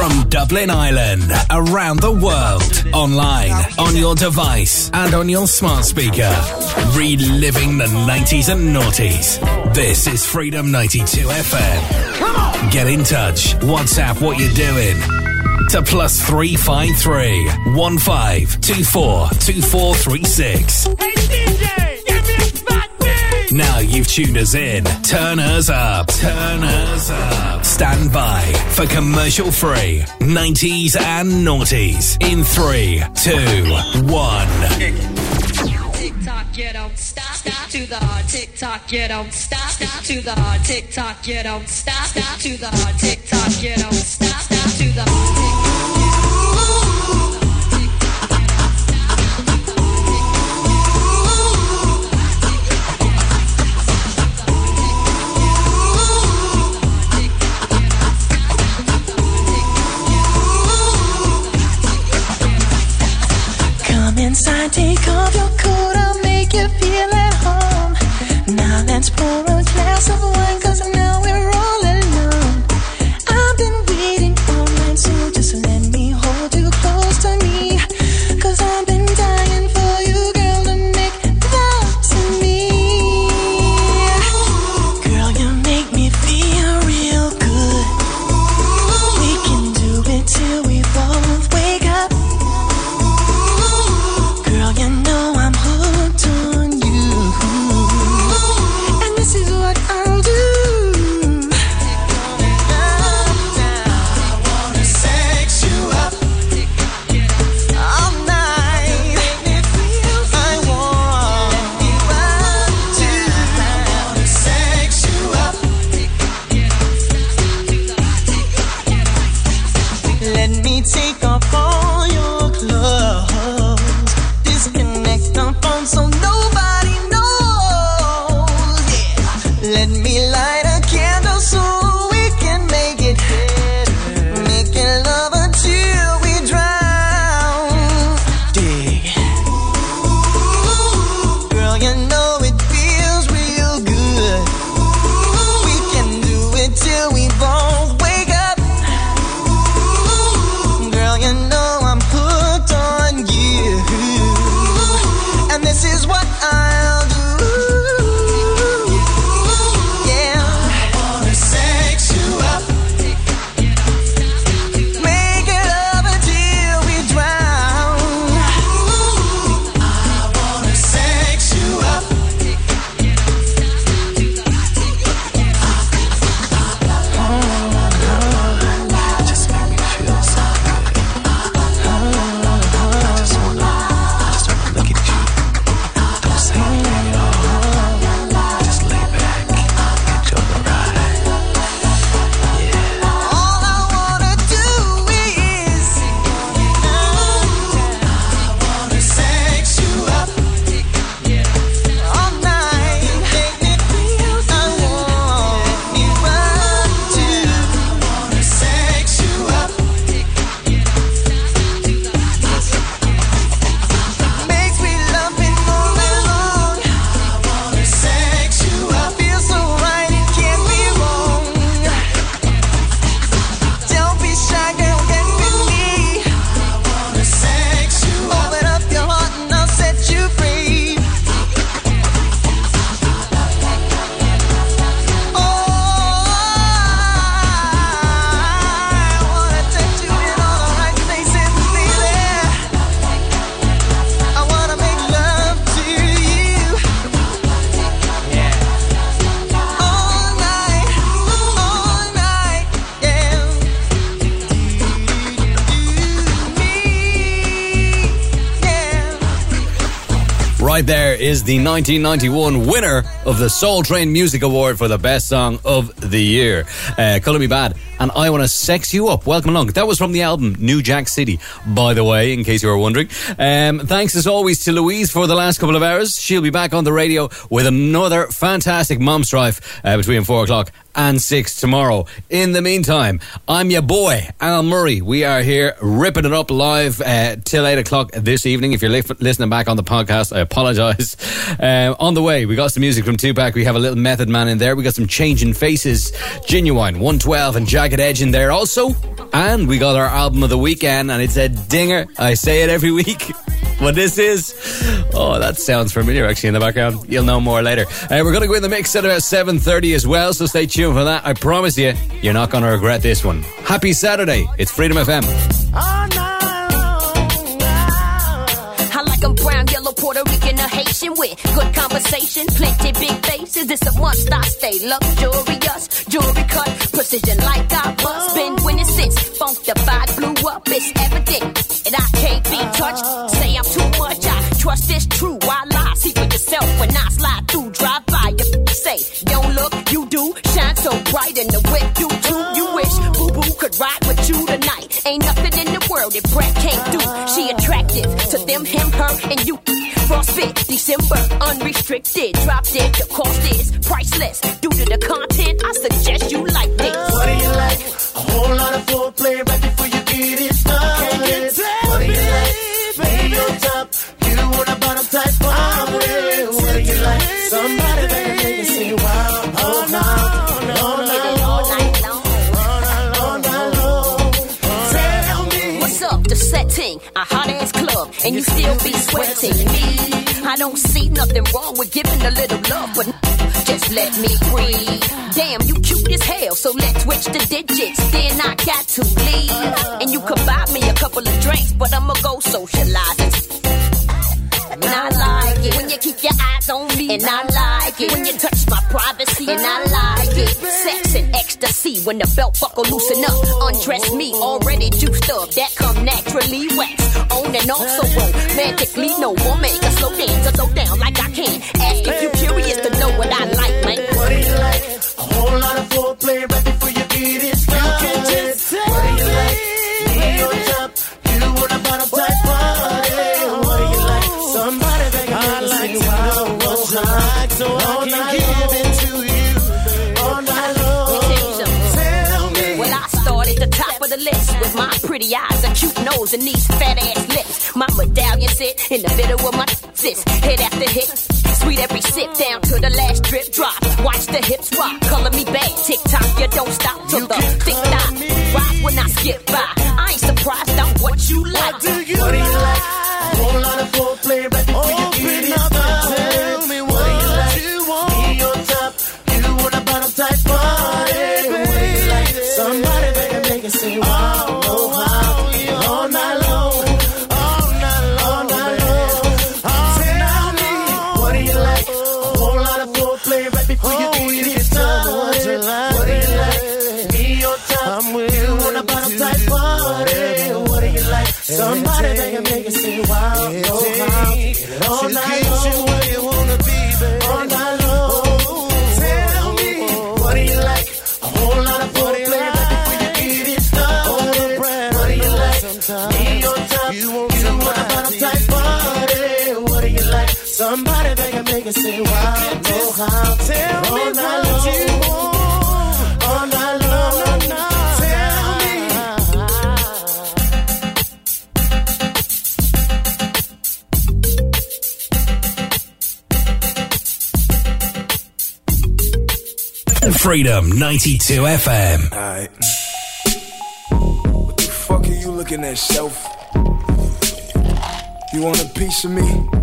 From Dublin Ireland, around the world, online, on your device, and on your smart speaker. Reliving the 90s and noughties. This is Freedom 92 FM. Come on! Get in touch. WhatsApp what you're doing. To plus 353 1524 2436. Hey DJ, now you've tuned us in. Turn us up. Turn us up. Stand by for commercial free 90s and noughties in three, two, one. Tick tock, you don't stop, stop to the tick you don't stop, stop to the tick you don't stop, stop to the tick you don't stop, stop to the tick is the 1991 winner of the Soul Train Music Award for the best song of the year. Uh, Color Me Badd and I Want to Sex You Up. Welcome along. That was from the album New Jack City, by the way, in case you were wondering. Um, thanks as always to Louise for the last couple of hours. She'll be back on the radio with another fantastic mom strife uh, between four o'clock and six tomorrow. In the meantime, I'm your boy, Al Murray. We are here ripping it up live uh, till eight o'clock this evening. If you're li- listening back on the podcast, I apologize. Uh, on the way, we got some music from Tupac. We have a little Method Man in there. We got some changing faces, Ginuwine, 112, and Jagged Edge in there also. And we got our album of the weekend, and it's a dinger. I say it every week. What this is, oh, that sounds familiar actually in the background. You'll know more later. Uh, we're going to go in the mix at about 7.30 as well, so stay tuned for that. I promise you, you're not going to regret this one. Happy Saturday. It's Freedom FM. I like brown, With good conversation, plenty big faces. It's a must I stay luxurious, jewelry cut, precision like I was. Been oh. winning since funkified blew up. It's evident and I can't be uh-huh. touched. Say I'm too much, I trust it's true. I lie? See for yourself when I slide through, drive by. Say don't look, you do shine so bright in the whip. You too, you wish Boo Boo could ride with you tonight. Ain't nothing in the world that Brett can't do. She attractive to them, him, her, and you. Frostbit, December, unrestricted. Drop dead, the cost is priceless. Due to the content, I suggest you like this. What do you like? A whole lot of foreplay right before you get it started. What do you like? Lay on top. You want a bottom you like? Somebody that can make you say wow. Oh, no, and you still be sweating me. I don't see nothing wrong with giving a little love, but just let me breathe. Damn, you cute as hell, so let's switch the digits. Then I got to leave, and you could buy me a couple of drinks, but I'ma go socializing. And I like it when you keep your eyes on me. And I like it when you touch my privacy. And I like it. Sex and ecstasy when the belt buckle loosen up. Undress me already juiced up. That come naturally wax. On and off so romantically. No woman can slow dance or slow down like I can. Ask if you curious to know what I like, man. What do you like? A whole lot of foreplay right before you get it started. What do you like? Top. The list with my pretty eyes, a cute nose, and these fat ass lips. My medallion sit in the middle of my sis, hit after hit. Sweet every sip down to the last drip drop. Watch the hips rock, color me bad. Tick tock, you don't stop till the thick thigh. Rock when I skip by. I ain't surprised on what you like. What do you like? Freedom 92 FM. Alright. What the fuck are you looking at, self? You want a piece of me?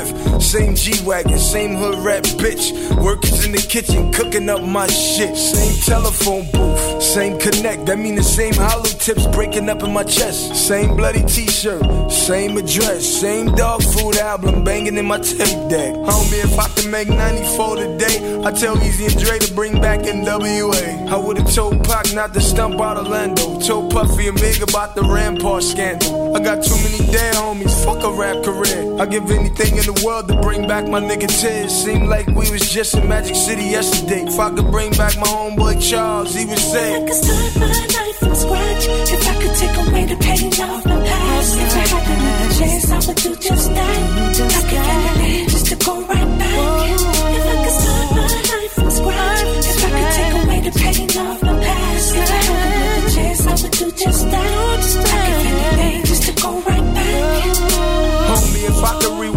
4-5, same G-Wagon, same hood rat bitch. Workers in the kitchen cooking up my shit. Same telephone booth, same connect. That mean the same hollow tips breaking up in my chest. Same bloody t-shirt, same address, same dog food album banging in my tape deck. Homie, if I can make 94 today, I tell Eazy and Dre to bring back NWA. I would've told Pac not to stump out Orlando. Told Puffy and Big about the Rampart scandal. I got too many dead homies, fuck a rap career. I give anything in the world to bring back my nigga tears. Seemed like we was just in Magic City yesterday. If I could bring back my homeboy Charles, he would say. I could start my life from scratch, if I could take away the pain of my past, if I had another chance, I would do just that. I could just to go right back. Oh. If I could start my life from scratch, if I could take away the pain past, if I had another chance, I would do just that. I could just to go right back. Homie, if I could rewind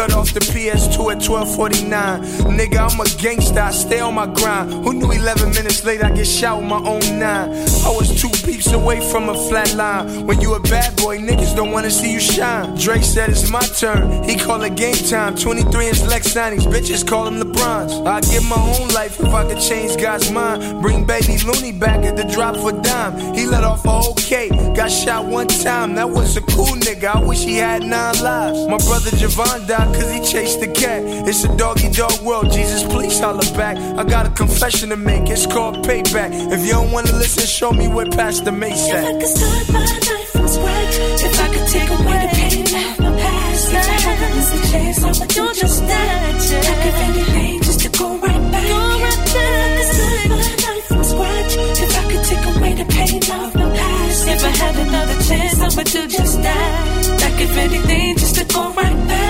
cut off the PS2 at 1249. Nigga, I'm a gangster, I stay on my grind. Who knew 11 minutes later I get shot with my own nine? I was two peeps away from a flat line. When you a bad boy, niggas don't wanna see you shine. Drake said it's my turn, he call it game time. 23 inch Lex 90s, bitches call him LeBron's. I give my own life if I could change God's mind. Bring baby Looney back at the drop for dime. He let off a whole K, got shot one time. That was a cool nigga, I wish he had nine lives. My brother Javon died cause he chased the cat. It's a doggy dog world, Jesus, please holler back. I got a confession to make, it's called payback. If you don't wanna listen, show me where Pastor Mase If I could start my life from scratch, if I could take away the pain of my past, if I had another chance, I would do just that. Give anything just to go right back. If I could start my life from scratch, if I could take away the pain of my past, if I had another chance, I would do just that. I'd give anything just to go right back.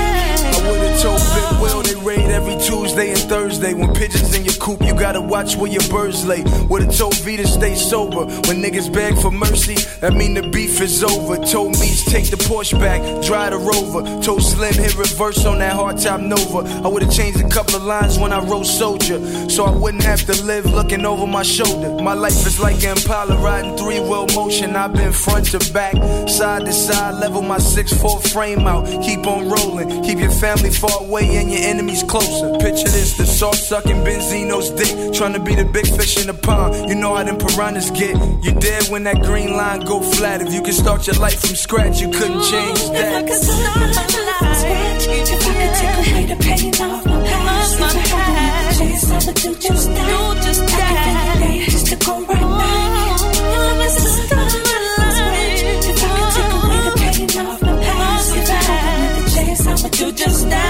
Raid every Tuesday and Thursday. When pigeons in your coop, you gotta watch where your birds lay. With a told V to stay sober. When niggas beg for mercy, that mean the beef is over. Told Meech take the Porsche back, drive the Rover. Told Slim hit reverse on that hard top Nova. I would've changed a couple of lines when I wrote Soldier, so I wouldn't have to live looking over my shoulder. My life is like Impala riding three wheel motion. I've been front to back, side to side, level my six four frame out. Keep on rolling, keep your family far away and your enemies closer. Picture this: the salt sucking Benzino's dick, trying to be the big fish in the pond. You know how them piranhas get. You dead when that green line go flat. If you could start your life from scratch, you couldn't change If I that. could start my life from scratch, if I could take away the pain of my past, if I had another chance, I would do just that. I'd give anything just to go right back. If I could start my life from scratch, if I could take away the pain of my past, if I had another chance, I would do just that.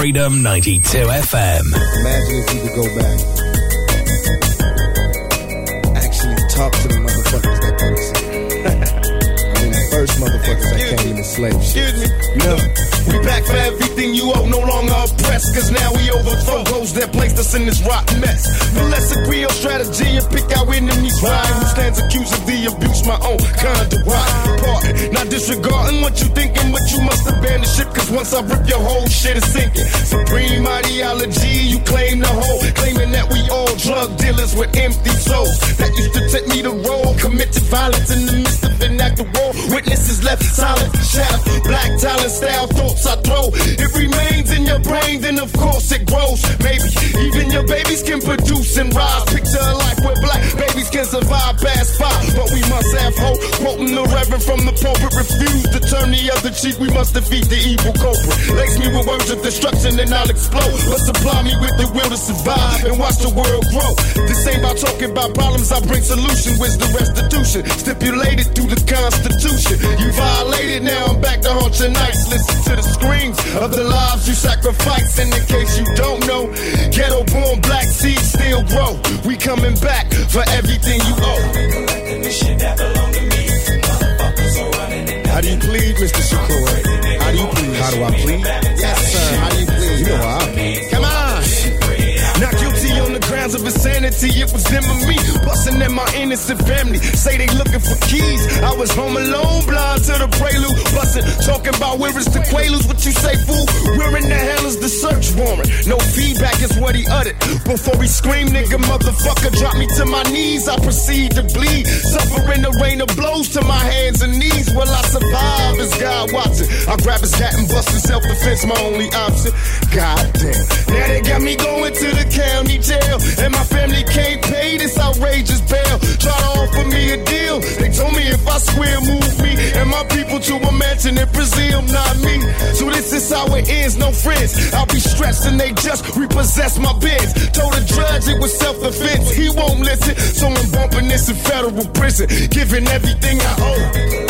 Freedom 92 FM. Imagine if you could go back. Actually talk to the motherfuckers that put us in. I mean, the first motherfuckers that came in the slave ship. Excuse me. You know, We back for everything you owe, no longer oppressed. Cause now we overthrow those that placed us in this rotten mess. Agree on strategy and pick our enemies right. Who stands accused of the abuse, my own kind of right. Part, not disregarding what you thinking, but you must abandon ship. Cause once I rip your whole shit is sinking. Supreme ideology, you claim the whole. Claiming that we all drug dealers with empty souls. That used to take me to roll, committed violence in the midst of an act of war. Witnesses left silent, shattered. Black talent style thoughts I throw. It remains in your brain, then of course it grows. Maybe even your babies can produce and rise. Picture a life where black babies can survive past five. But we must have hope. Quoting the reverend from the pulpit, refuse to turn the other cheek. We must defeat the evil culprit. Lace me with words of destruction and I'll explode. But supply me with the will to survive and watch the world grow. This ain't about talking about problems, I bring solution. Where's the restitution? Stipulated through the Constitution. You violated, now I'm back to haunt your nights. Listen to the screams of the lives you sacrifice. And in case you don't know, ghetto born black seeds still grow. We coming back for everything you owe. how do you plead, Mr. Shakur? How do you plead? How do I plead? Yes, sir. How do you plead? You know how I plead. Come on. Of insanity. It was them and me busting at my innocent family. Say they looking for keys. I was home alone, blind to the prelude. Busting, talking about where is the Quaaludes. What you say, fool? Where in the hell is the search warrant? No feedback is what he uttered. Before he screamed, nigga, motherfucker, drop me to my knees. I proceed to bleed. Suffering the rain of blows to my hands and knees. Will I survive? Is God watching? I grab his hat and bust in self defense, my only option. God damn. Now they got me going to the county jail. And my family can't pay this outrageous bail. Try to offer me a deal. They told me if I swear, move me and my people to a mansion in Brazil, not me. So this is how it ends, no friends. I'll be stretched and they just repossess my beds. Told the judge it was self defense. He won't listen. So I'm bumping this in federal prison. Giving everything I owe.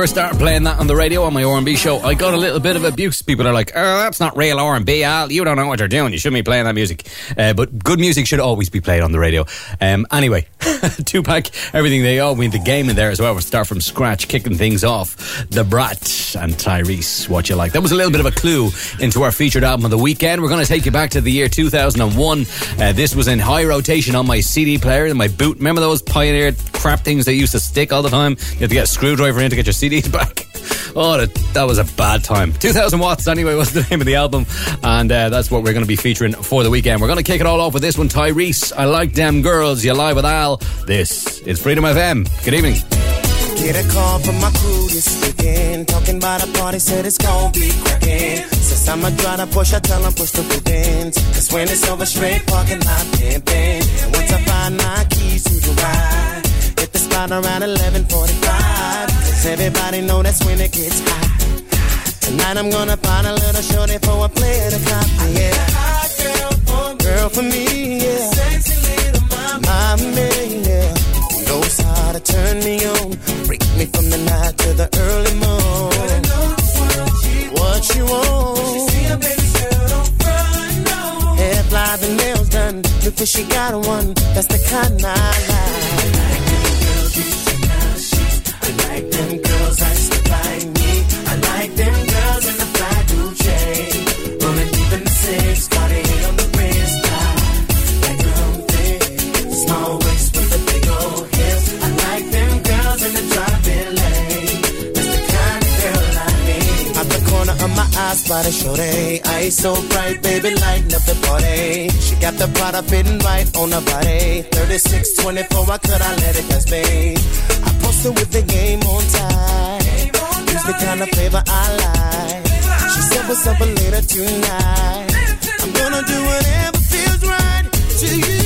first started playing that on the radio on my R&B show, I got a little bit of abuse. People are like, "Oh, that's not real R&B, Al. You don't know what you're doing. You shouldn't be playing that music." Uh, but good music should always be played on the radio. Um, anyway, Tupac, everything they owe. We need the game in there as well. We'll start from scratch, kicking things off. Da Brat and Tyrese, what you like. That was a little bit of a clue into our featured album of the weekend. We're going to take you back to the year 2001. Uh, this was in high rotation on my CD player in my boot. Remember those pioneer crap things they used to stick all the time? You had to get a screwdriver in to get your CDs back. Oh, that, that was a bad time. 2000 watts, anyway, was the name of the album. And uh, that's what we're going to be featuring for the weekend. We're going to kick it all off with this one Tyrese. I like them girls. You live with Al. This is Freedom FM. Good evening. Get a call from my crew this weekend. Talking about a party, said it's gonna be cracking. Since I'ma drive the Porsche, I tell 'em push the buttons. Cause when it's over, straight parking lot pimping. And once I find my keys to the ride, hit the spot around 11:45. Cause everybody know that's when it gets hot. Tonight I'm gonna find a little shorty for a play at the clock. Yeah. Girl for me, yeah. Sexy little mama. Mommy, yeah. Knows how to turn me on. Freak me from the night to the early morning. What you want? When you see a baby girl, don't run, no. Hair fly, the nails done. Look if she got one. That's the kind I like. Like them girls of my eye, spot a shorty. Eyes so bright, baby, lighten up the party. She got the Prada fitting right on her body. 36, 24, why could I let it pass me? I posted with the game on time. Use the kind of flavor I like. She said, what's up later tonight? I'm gonna do whatever feels right to you.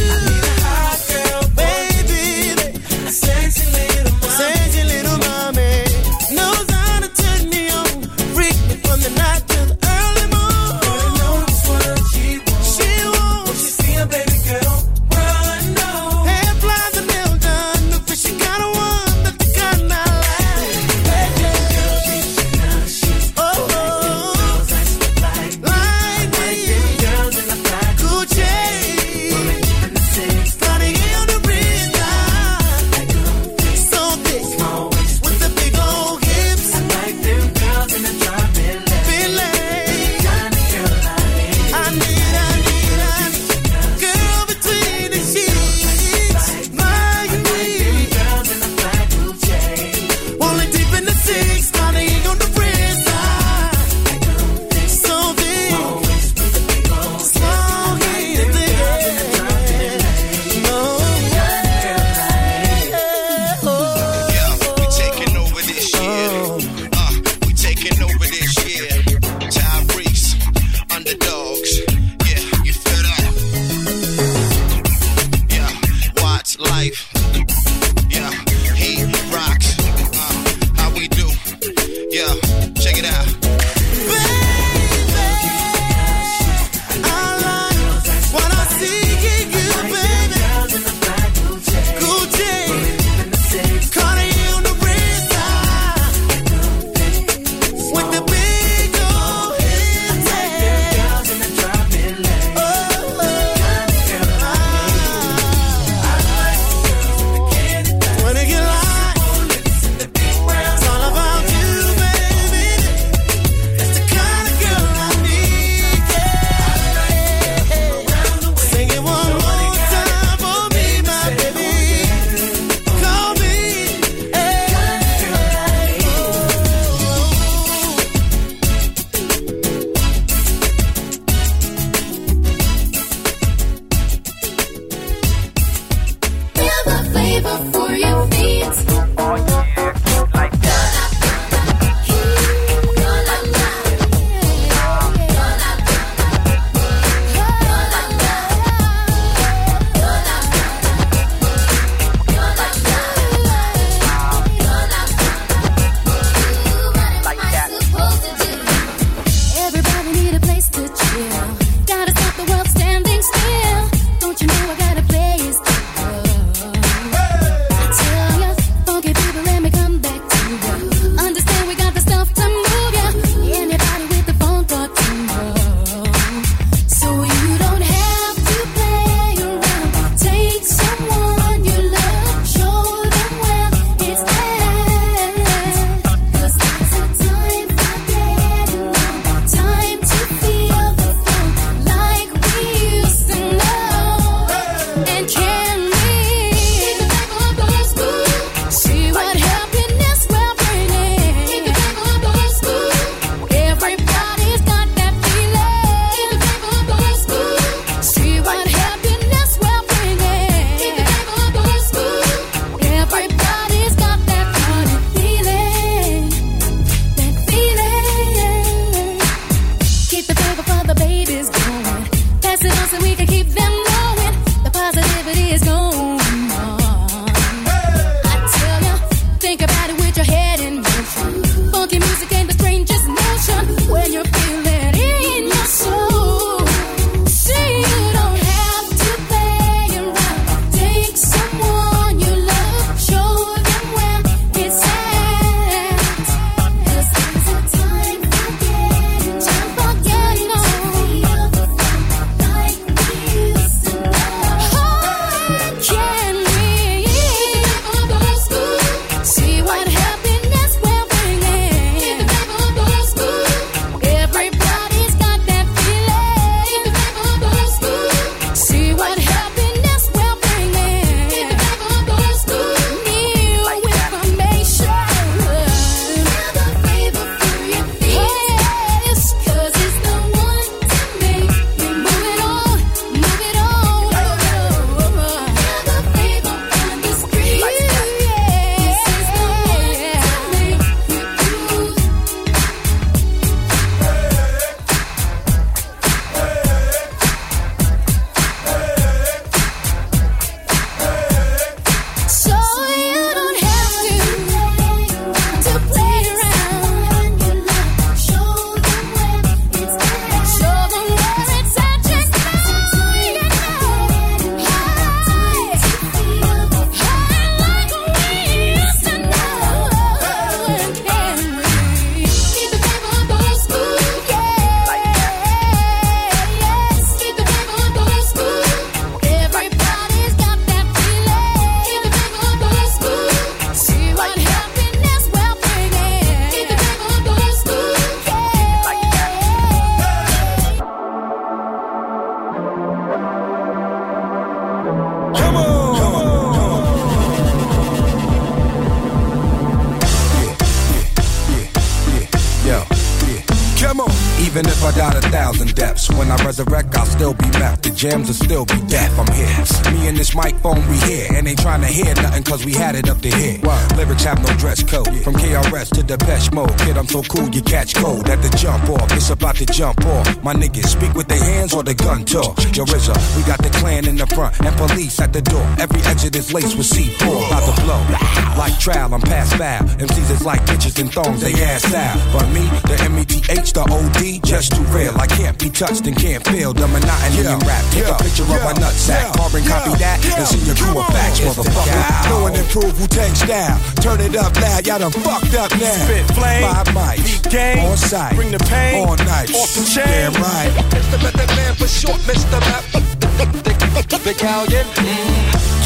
Jams will still be deaf. I'm here. Me and this microphone, we here. And ain't trying to hear nothing, cause we had it up to here. Lyrics have no dress code. From KRS to Depeche Mode. Kid, I'm so cool, you catch cold at the jump off. It's about to jump off. My niggas speak with their hands or the gun talk. Yo, RZA, we got the clan in the front and police at the door. Every exit is laced with C4. About to blow. Like trial, I'm past foul. MCs is like bitches and thongs, they ass out. But me, the M-E-T-H, the O-D, just too real. I can't be touched and can't feel the monotony in rap. Take a picture of my nutsack, carbon copy that, and see your crew of facts, motherfucker. Know and improve who takes style. Turn it up loud, y'all done fucked up now. Spit flame, Five mics, beat game, on site, bring the pain, on night, off the chain. Damn right. Mr. Method Man for short, Mr. Rap. Ticallion.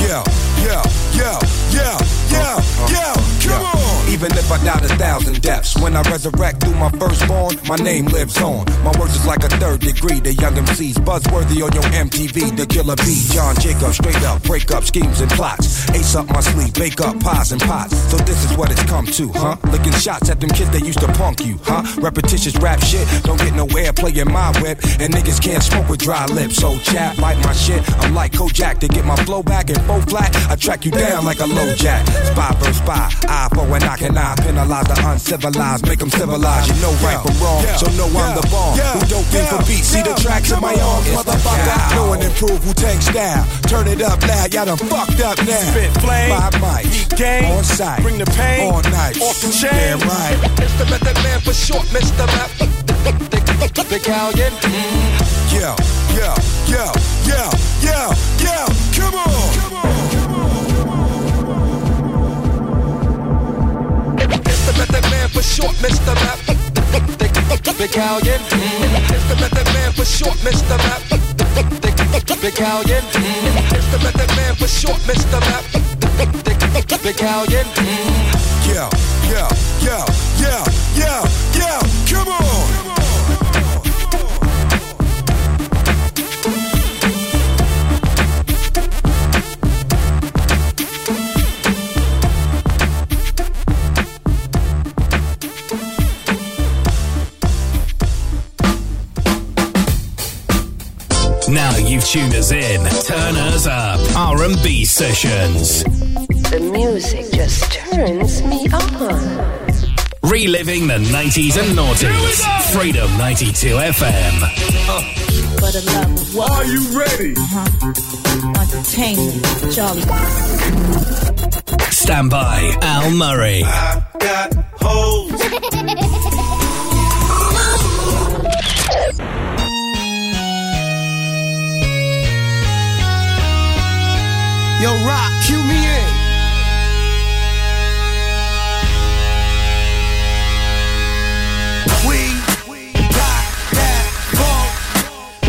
Yeah, yeah, yeah, yeah, yeah, uh-huh. yeah. Come on. Even if I died a thousand deaths, when I resurrect through my firstborn, my name lives on. My words is like a third degree. The young MCs buzzworthy on your MTV. The killer B, John Jacob, straight up, break up schemes and plots. Ace up my sleeve, bake up pies and pots. So this is what it's come to, huh? Licking shots at them kids that used to punk you, huh? Repetitious rap shit, don't get no airplay in my whip, and niggas can't smoke with dry lips. So chat, bite my shit. I'm like Kojak to get my flow back and flow flat. I track you down like a LoJack. Spy for spy, eye for an eye can I penalize the uncivilized, make them civilized. You know right from wrong, so know I'm the bomb. Who don't think for beats? See the tracks in my arms, motherfucker. Know and improve who takes style. Turn it up loud, y'all done fucked up now. Spit flame, Five mics, beat game, on site, bring the pain, on night, off the chain. Damn right. Mr. Method Man for short, Mr. Rap. Ticallion. Yeah, yeah, yeah, yeah, yeah, yeah. Come on. Mr. Method Man for short, Mr. Rap. Ticallion. Mr. Method Man for short, Mr. Mr. Method Man short, Mr. Ticallion. Yeah, yeah, yeah, yeah, yeah, yeah. Come on. Now us in. Turn us up. R&B sessions. The music just turns me on. Reliving the 90s and noughties. Freedom 92 FM. For the love what? Are you ready? Uh-huh. Entertainment. Jolly. Stand by. Al Murray. Got hoes. Yo, Rock, cue me in. We got that funk.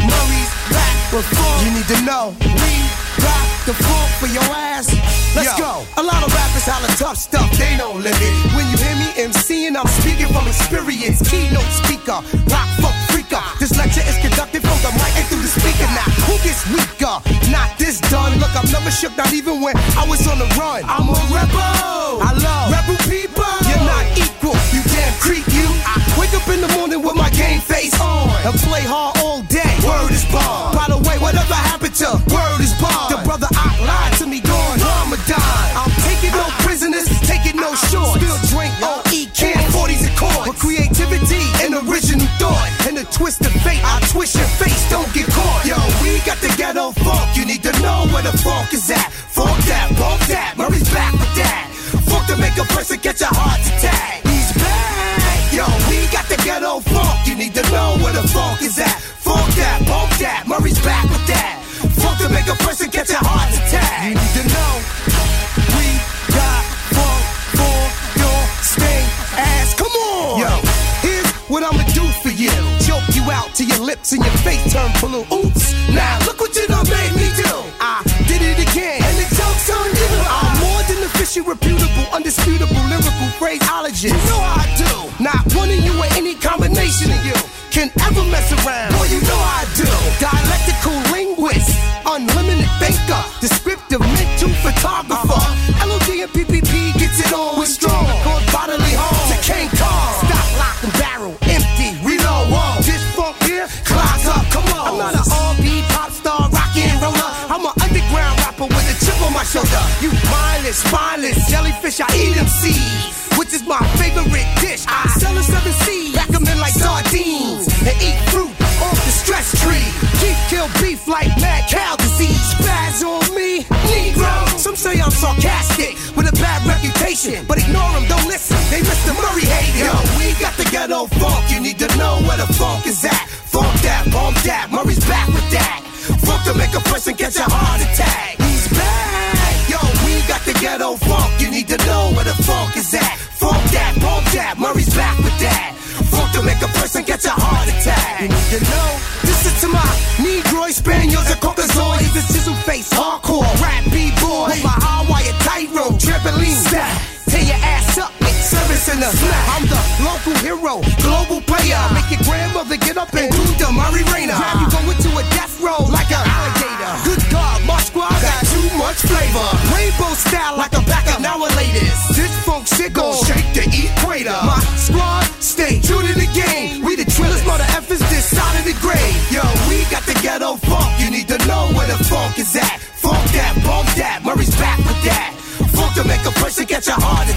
Murray's back funk. You need to know. We got the funk for your ass. Let's Yo, go. A lot of rappers holler tough stuff, they don't live it. When you hear me MCing, I'm speaking from experience. Keynote speaker, rock funk This lecture is conducted from the mic and through the speaker. Now, who gets weaker? Not this done. Look, I'm never shook, not even when I was on the run. I'm a rebel. I love rebel people. You're not equal, you damn creep, you. I wake up in the morning with my game face on and play hard all day. Word is bond. By the way, whatever happened to word and a twist of fate, I twist your face, don't get caught. Yo, we got the ghetto funk. You need to know where the funk is at. Funk that, bump that. Murray's back with that. Funk to make a person get a heart attack. He's back. Yo, we got the ghetto funk. You need to know where the funk is at. Funk that, bump that. Murray's back with that. Funk to make a person get a heart attack. You need to know. Till your lips and your face turn blue. Oops. Now look what you done made me do. I did it again. And the joke's on you. I'm more than official, reputable, undisputable, lyrical phraseologist. You know how I do. Not one of you or any combination of you can ever mess around. Boy, you know I You mindless, spineless, jellyfish, I eat them seeds. Which is my favorite dish. I sell them seven seeds, pack them in like sardines, and eat fruit off the stress tree. Keep kill beef like mad cow disease. Spaz on me, Negro. Some say I'm sarcastic with a bad reputation, but ignore them, don't listen. They Mr. Murray hate Yo, we got the ghetto funk. You need to know where the funk is at. Funk that, bump that. Murray's back with that. Funk to make a person catch a heart attack. Murray's back with that. Funk to make a person catch a heart attack. You need to know. Listen to my Negroid Spaniels and Caucasoids. The sizzle face, hardcore, rap B-boy. With my high wire tightrope, trampoline style. Tear your ass up, service in the I'm the local hero, global player. Make your grandmother get up and do the Murray Rainer. Grab you going to a death row like an funk is at. Funk that, bump that. Murray's back with that. Funk to make a person get your heart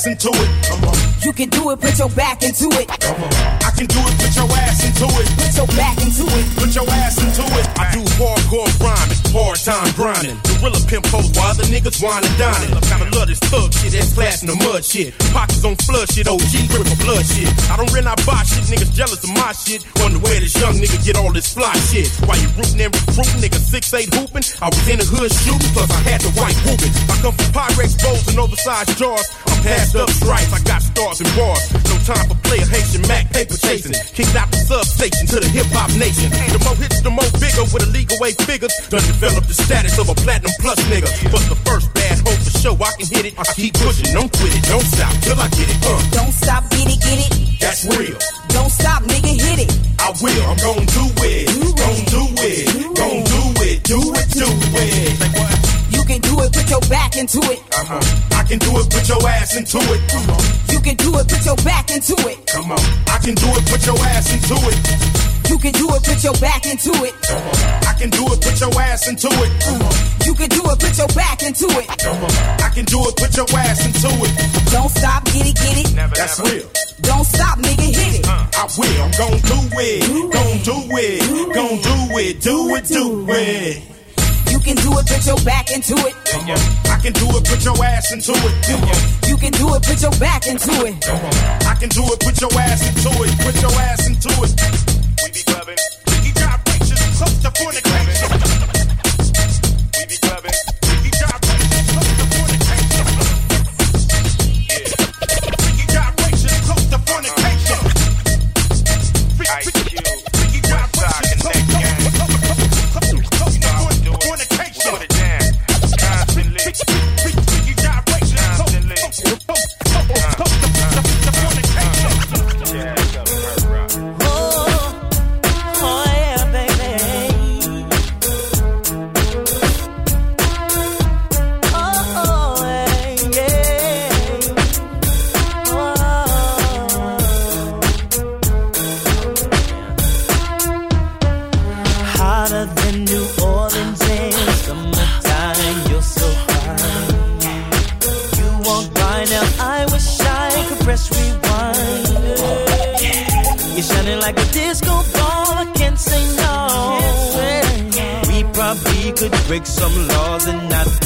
ass into it. Come on. You can do it, put your back into it. I can do it. Put your ass into it. Put your back into it. Put your ass into it. I do hardcore rhyming, hard time grinding. Gorilla pimp hoes while the niggas wine and dining. Kinda love this thug shit, that's class in the mud shit. Pockets on flood shit, OG grip for blood shit. I don't rent, I buy shit, niggas jealous of my shit. Wonder where this young nigga get all this fly shit. Why you rootin' and recruiting, nigga six eight hooping? I was in the hood shooting, plus I had the white whooping. I come from Pyrex bowls and oversized jars. Passed up stripes, I got stars and bars. No time for player Haitian Mac paper chasing. Kicked out the substation to the hip hop nation. The more hits, the more bigger with illegal way figures. Done develop the status of a platinum plus nigga. But the first bad hope for show, I can hit it. I keep pushing, don't quit it, don't stop till I get it. Uh, Don't stop, get it, get it. that's real. Don't stop, nigga, hit it. I will, I'm gon' do it. Gon' do it. Gon' do it. Do it, do it. You can do it, put your back into it. Uh-huh can do it, put your ass into it. You can do it, put your back into it. Come on, I can do it, put your ass into it. You can do it, put your back into it. Come on, I can do it, put your ass into it. You can do it, put your back into it. Come on, I can do it, put your ass into it. Don't stop, get it, get it. Never, That's never. real. Don't stop, nigga, hit it. Uh, I will, I'm gon' do it. Gon' do it. Do gon' do it. Do it, do it. Do it can do it, put your back into it. Yeah. I can do it, put your ass into it. You can do it, put your back into it. I can do it, put your ass into it. Put your ass into it. We be clubbing. We got pictures, so the fornication. break some laws and not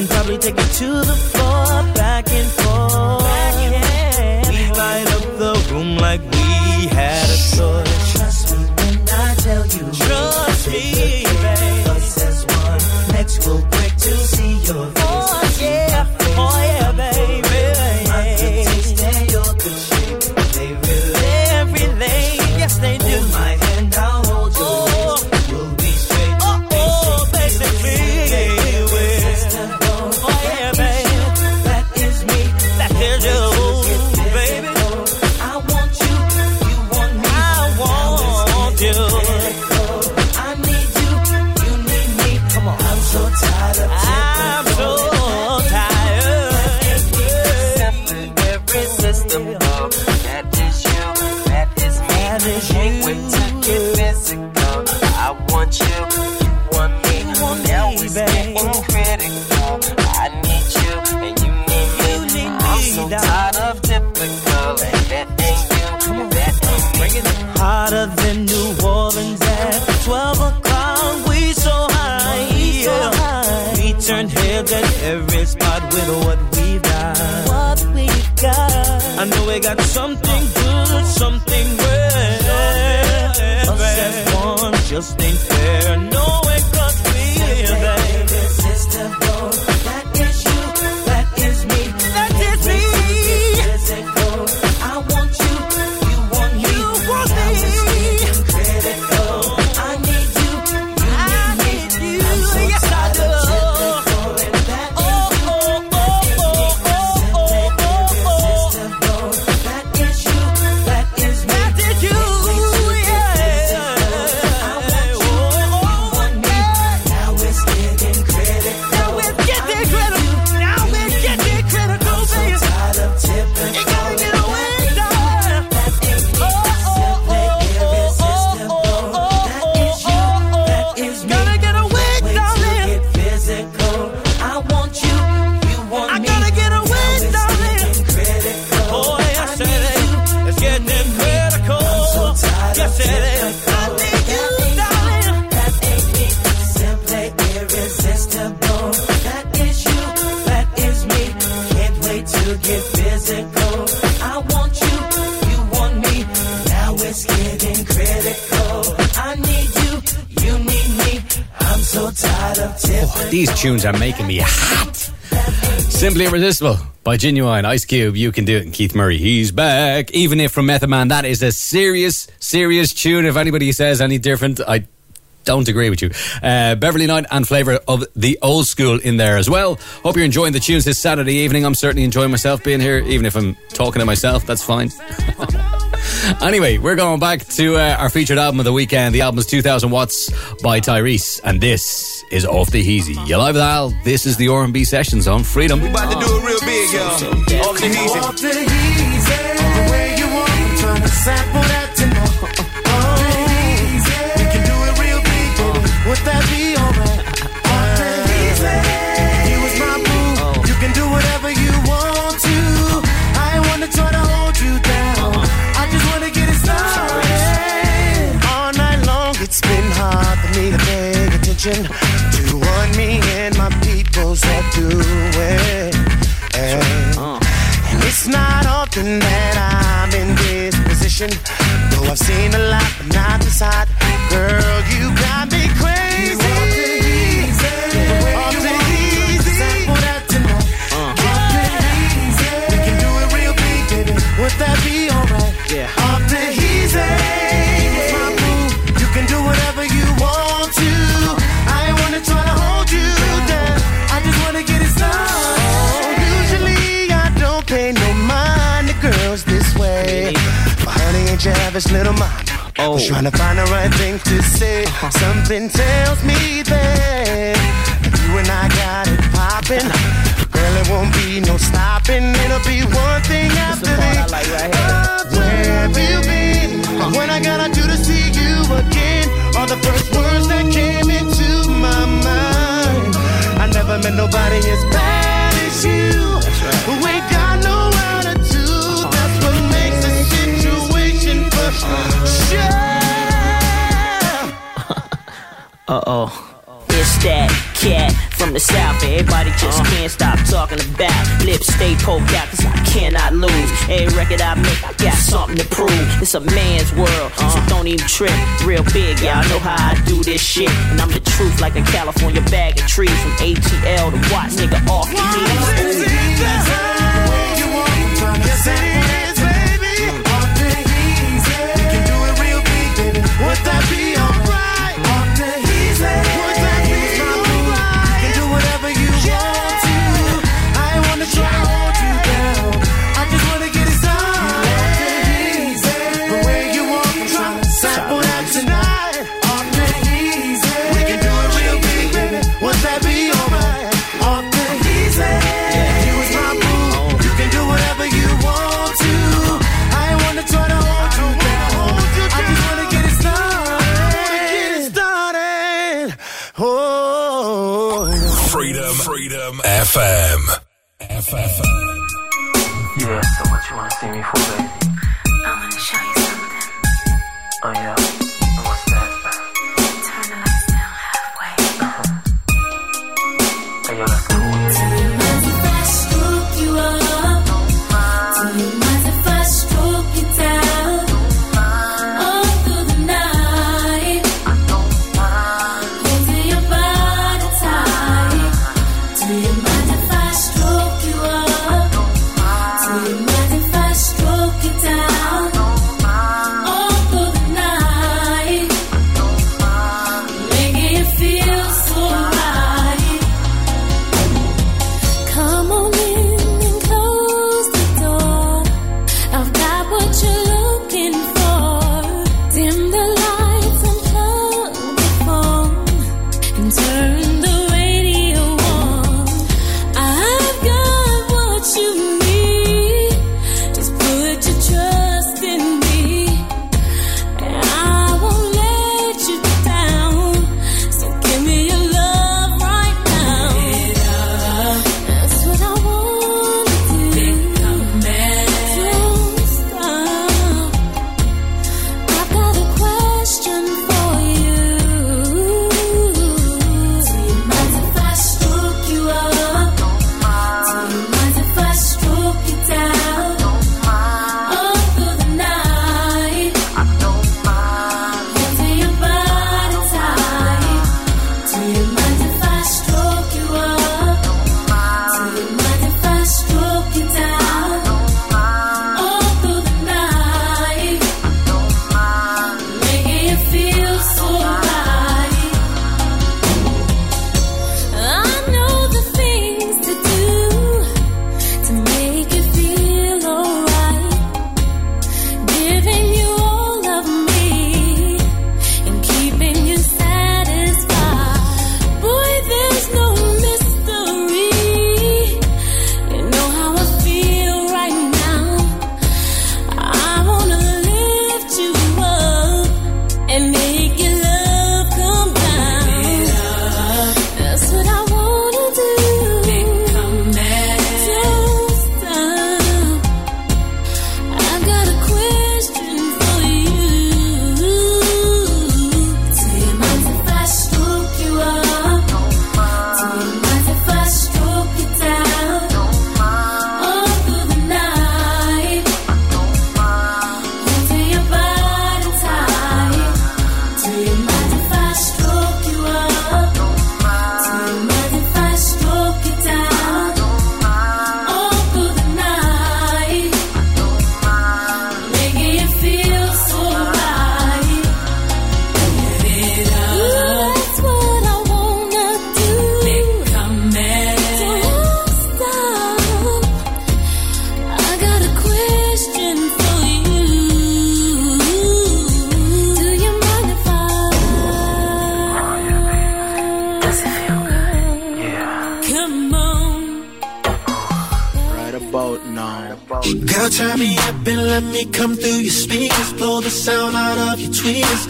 and probably take it to the floor. got some Irresistible by Ginuwine, Ice Cube, You Can Do It, and Keith Murray. He's back. Even if from Method Man, that is a serious, serious tune. If anybody says any different, I don't agree with you. Uh, Beverly Knight and flavour of the old school in there as well. Hope you're enjoying the tunes this Saturday evening. I'm certainly enjoying myself being here, even if I'm talking to myself, that's fine. anyway, we're going back to uh, our featured album of the weekend. The album is 2000 Watts by Tyrese, and this is Off the Heezy. You live with Al. This is the R&B Sessions on Freedom. We about to do it real big, y'all. Off the heezy. Off the heezy, the way you want. I'm trying to sample Though I've seen a lot, but not this hot. Girl, you got honey, ain't your average little mama. Oh. Was trying to find the right thing to say. Something tells me that you and I got it popping. Girl, it won't be no stopping. It'll be one thing after the other. Where have you been? When I gotta do to see you again? Are the first words that came into my mind. I never met nobody as bad as you. Who ain't got no Uh oh. It's that cat from the south. Everybody just can't stop talking about. Lips stay poked out cause I cannot lose. Every record I make, I got something to prove. It's a man's world, so don't even trip. Real big, y'all know how I do this shit. And I'm the truth like a California bag of trees. From ATL to Watts, nigga, off the knees.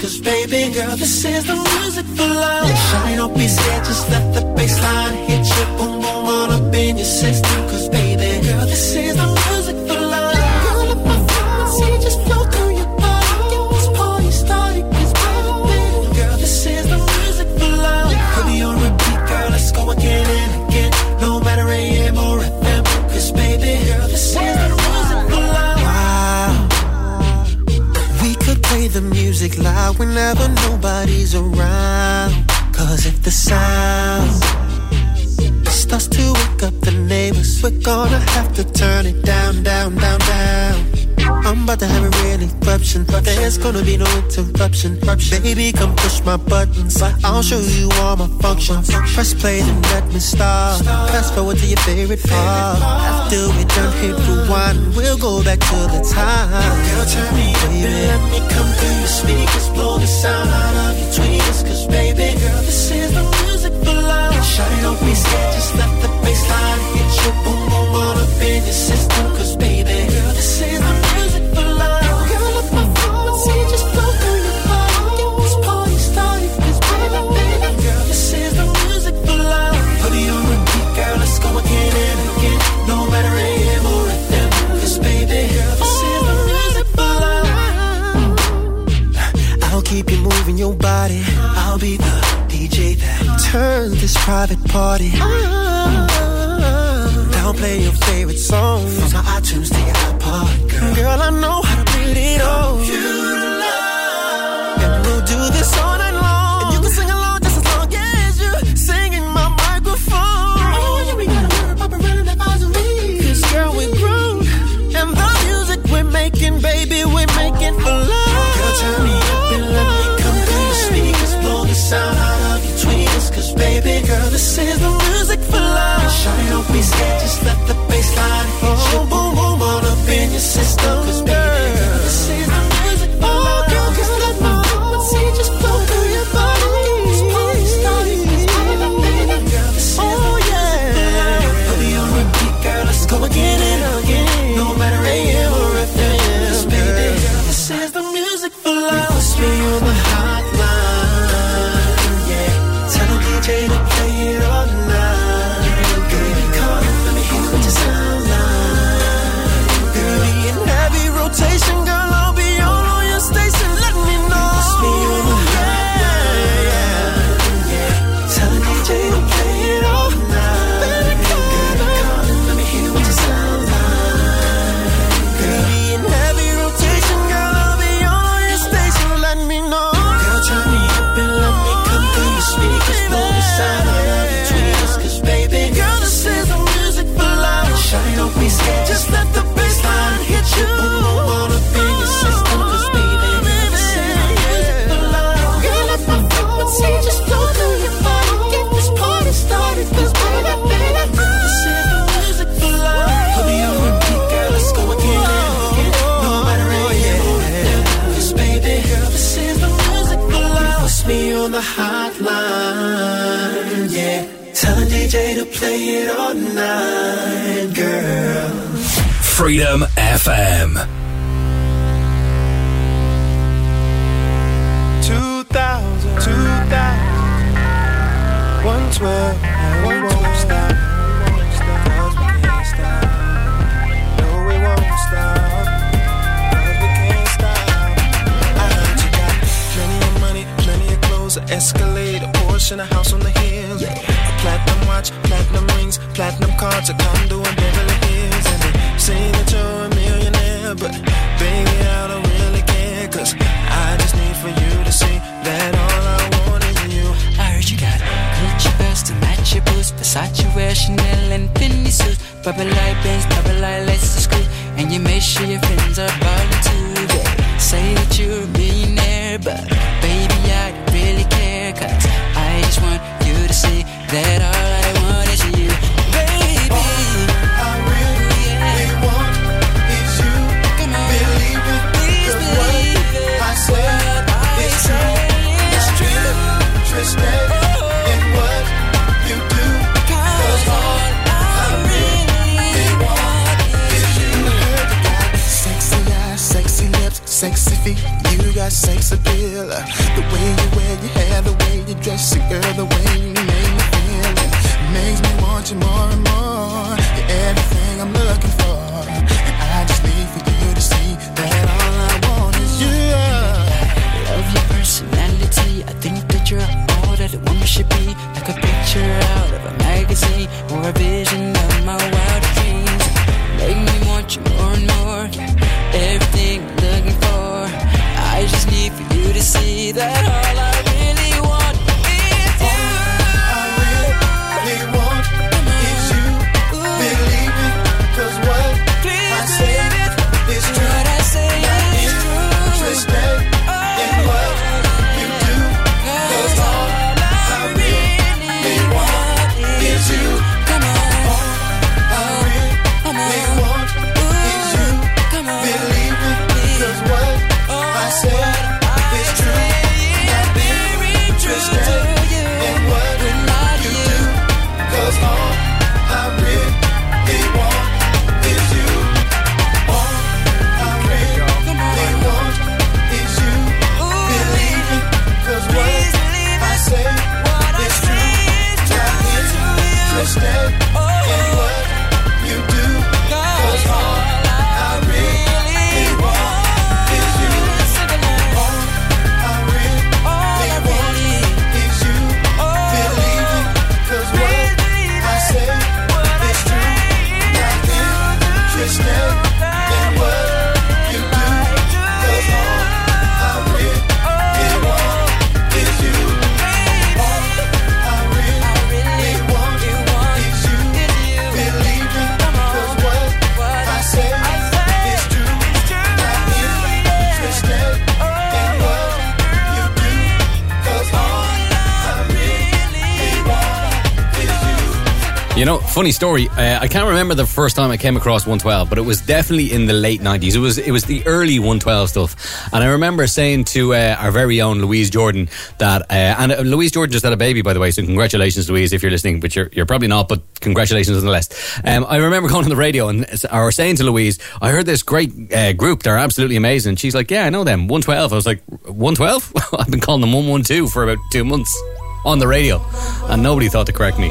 Cause baby girl, this is the music for love. Yeah. Shine, don't be scared, just let the gonna be no interruption. Baby, come push my buttons. I'll show you all my functions. Press play and let me start. Fast forward to your favorite part. After we're done, hit rewind. We'll go back to the time. Girl, turn me up baby. and let me come through your speakers. Blow the sound out of your tweeters. Cause baby, girl, this is the music for love. Shawty, don't be scared. Just let the bass hit you. Boom, boom, all up in your system. Cause private party. Ah. Downplay your favorite songs. From my iTunes to your iPod, girl. Girl, I know how to beat it all. You Freedom FM. 2000, 2000, 112, and we won't stop. Cause we can't stop. No, we won't stop, cause we can't stop. I heard you got plenty of money, plenty of clothes, an Escalade, a Porsche, and a house on the hill. Yeah. A platinum watch, platinum rings, platinum cards, a condo in Beverly Chanel and Fendi suits. Purple light bands, double lights to screw. And you make sure your friends are ballin' too. They say that you're a millionaire, but sex appeal. Uh, the way you wear your hair, the way you dress, it, girl, the way you make me feel. It makes me want you more and more. You're everything I'm looking for. And I just need for you to see that all I want is you. Love your personality. I think that you're all that a woman should be. Like a picture out of a magazine or a vision you. Know, funny story. Uh, I can't remember the first time I came across 112, but it was definitely in the late 90s. It was it was the early 112 stuff, and I remember saying to uh, our very own Louise Jordan that, uh, and uh, Louise Jordan just had a baby, by the way. So congratulations, Louise, if you're listening. But you're you're probably not. But congratulations nonetheless. Um, I remember going on the radio and or saying to Louise, I heard this great uh, group. They're absolutely amazing. She's like, Yeah, I know them. 112. I was like, 112. I've been calling them 112 for about two months on the radio, and nobody thought to correct me.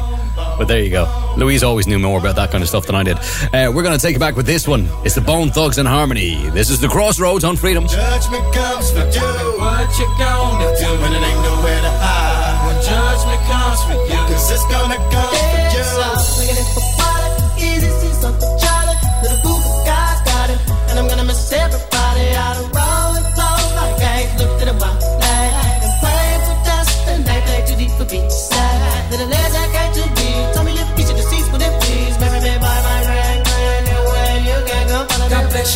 But there you go. Louise always knew more about that kind of stuff than I did. Uh, we're going to take it back with this one. It's the Bone Thugs-n-Harmony. This is the Crossroads on Freedom. Judgment comes for you. What you gonna do when it ain't nowhere to hide? When judgment comes for you, cause it's gonna come for you.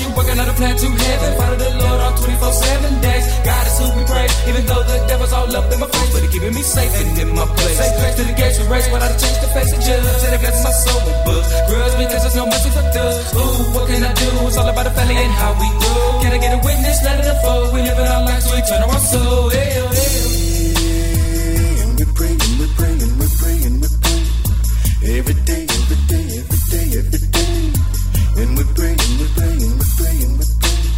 You, working on a plan to heaven. Follow the Lord on 24 7 days. God is who we praise, even though the devil's all up in my face. But he keeping me safe and in my place. Safe place to the gates of race, but I change the face of judge. And I bless my soul with books. Grudge because there's no mercy for thugs. Ooh, what can I do? It's all about the family and how we grow. Can I get a witness? Let it unfold. We live our lives, we turn our soul. We're praying. Every day, every day, every day, every day. And we're praying, we're praying, we're praying, we're praying.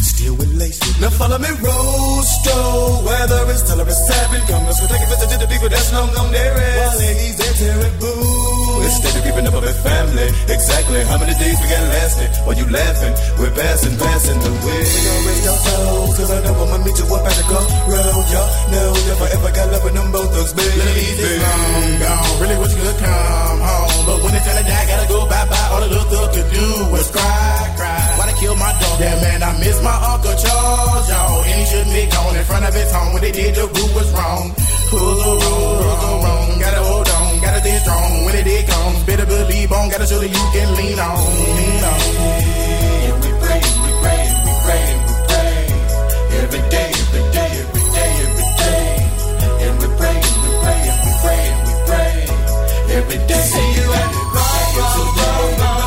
Still with lace. Now follow me, Rosto. Weather is till it's seven. Come, let's go take a visit to the people that's long gone there. While ladies, they're terrible. Instead of keeping up with family. Exactly how many days we got lasting? While you laughing, we're passing, passing the way. We gon' rest our souls, cause I know I'ma meet you up at the crossroad. Y'all know if I ever got love with them both thugs, baby. Ladies is long gone, really wish you could come home. But when it's time to die, gotta go bye-bye. All the little thug could do was cry, cry. Why they kill my dog? Yeah, man, I miss my Uncle Charles, y'all. And he shouldn't be gone in front of his home. When they did, the group was wrong. Who's the wrong, who's the wrong? Gotta hold on, gotta stay strong. When it did comes, better believe on. Gotta show that you can lean on, lean on. And we pray, we pray, we pray, we pray. Every day, every day, every day, every day. And we pray, we pray, we pray, we pray. Every day. See you at the crossroads.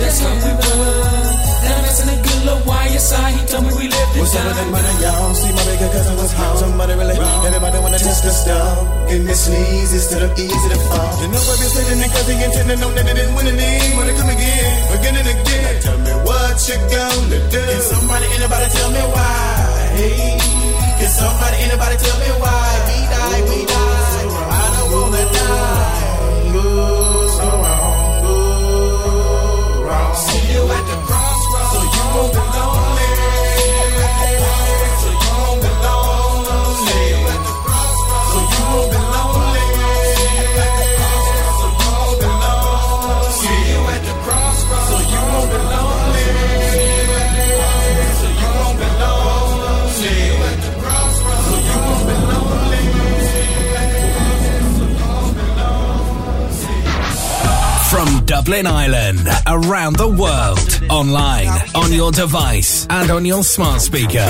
That's how we run. And I'm messing a good little YSI. He told me we lived in What's up with that money, y'all? See my bigger cousin was home. Somebody really, everybody wanna test the stuff. Getting this sneeze instead of easy to fall. You know I've been sitting and cause he intended on that it didn't win any. Wanna come again, again and again. Now tell me what you gonna do. Can somebody, anybody tell me why? Hey, can somebody, anybody tell me why? We die, we die. I don't wanna die. You at the crossroads, so you won't Dublin Ireland, around the world, online, on your device, and on your smart speaker.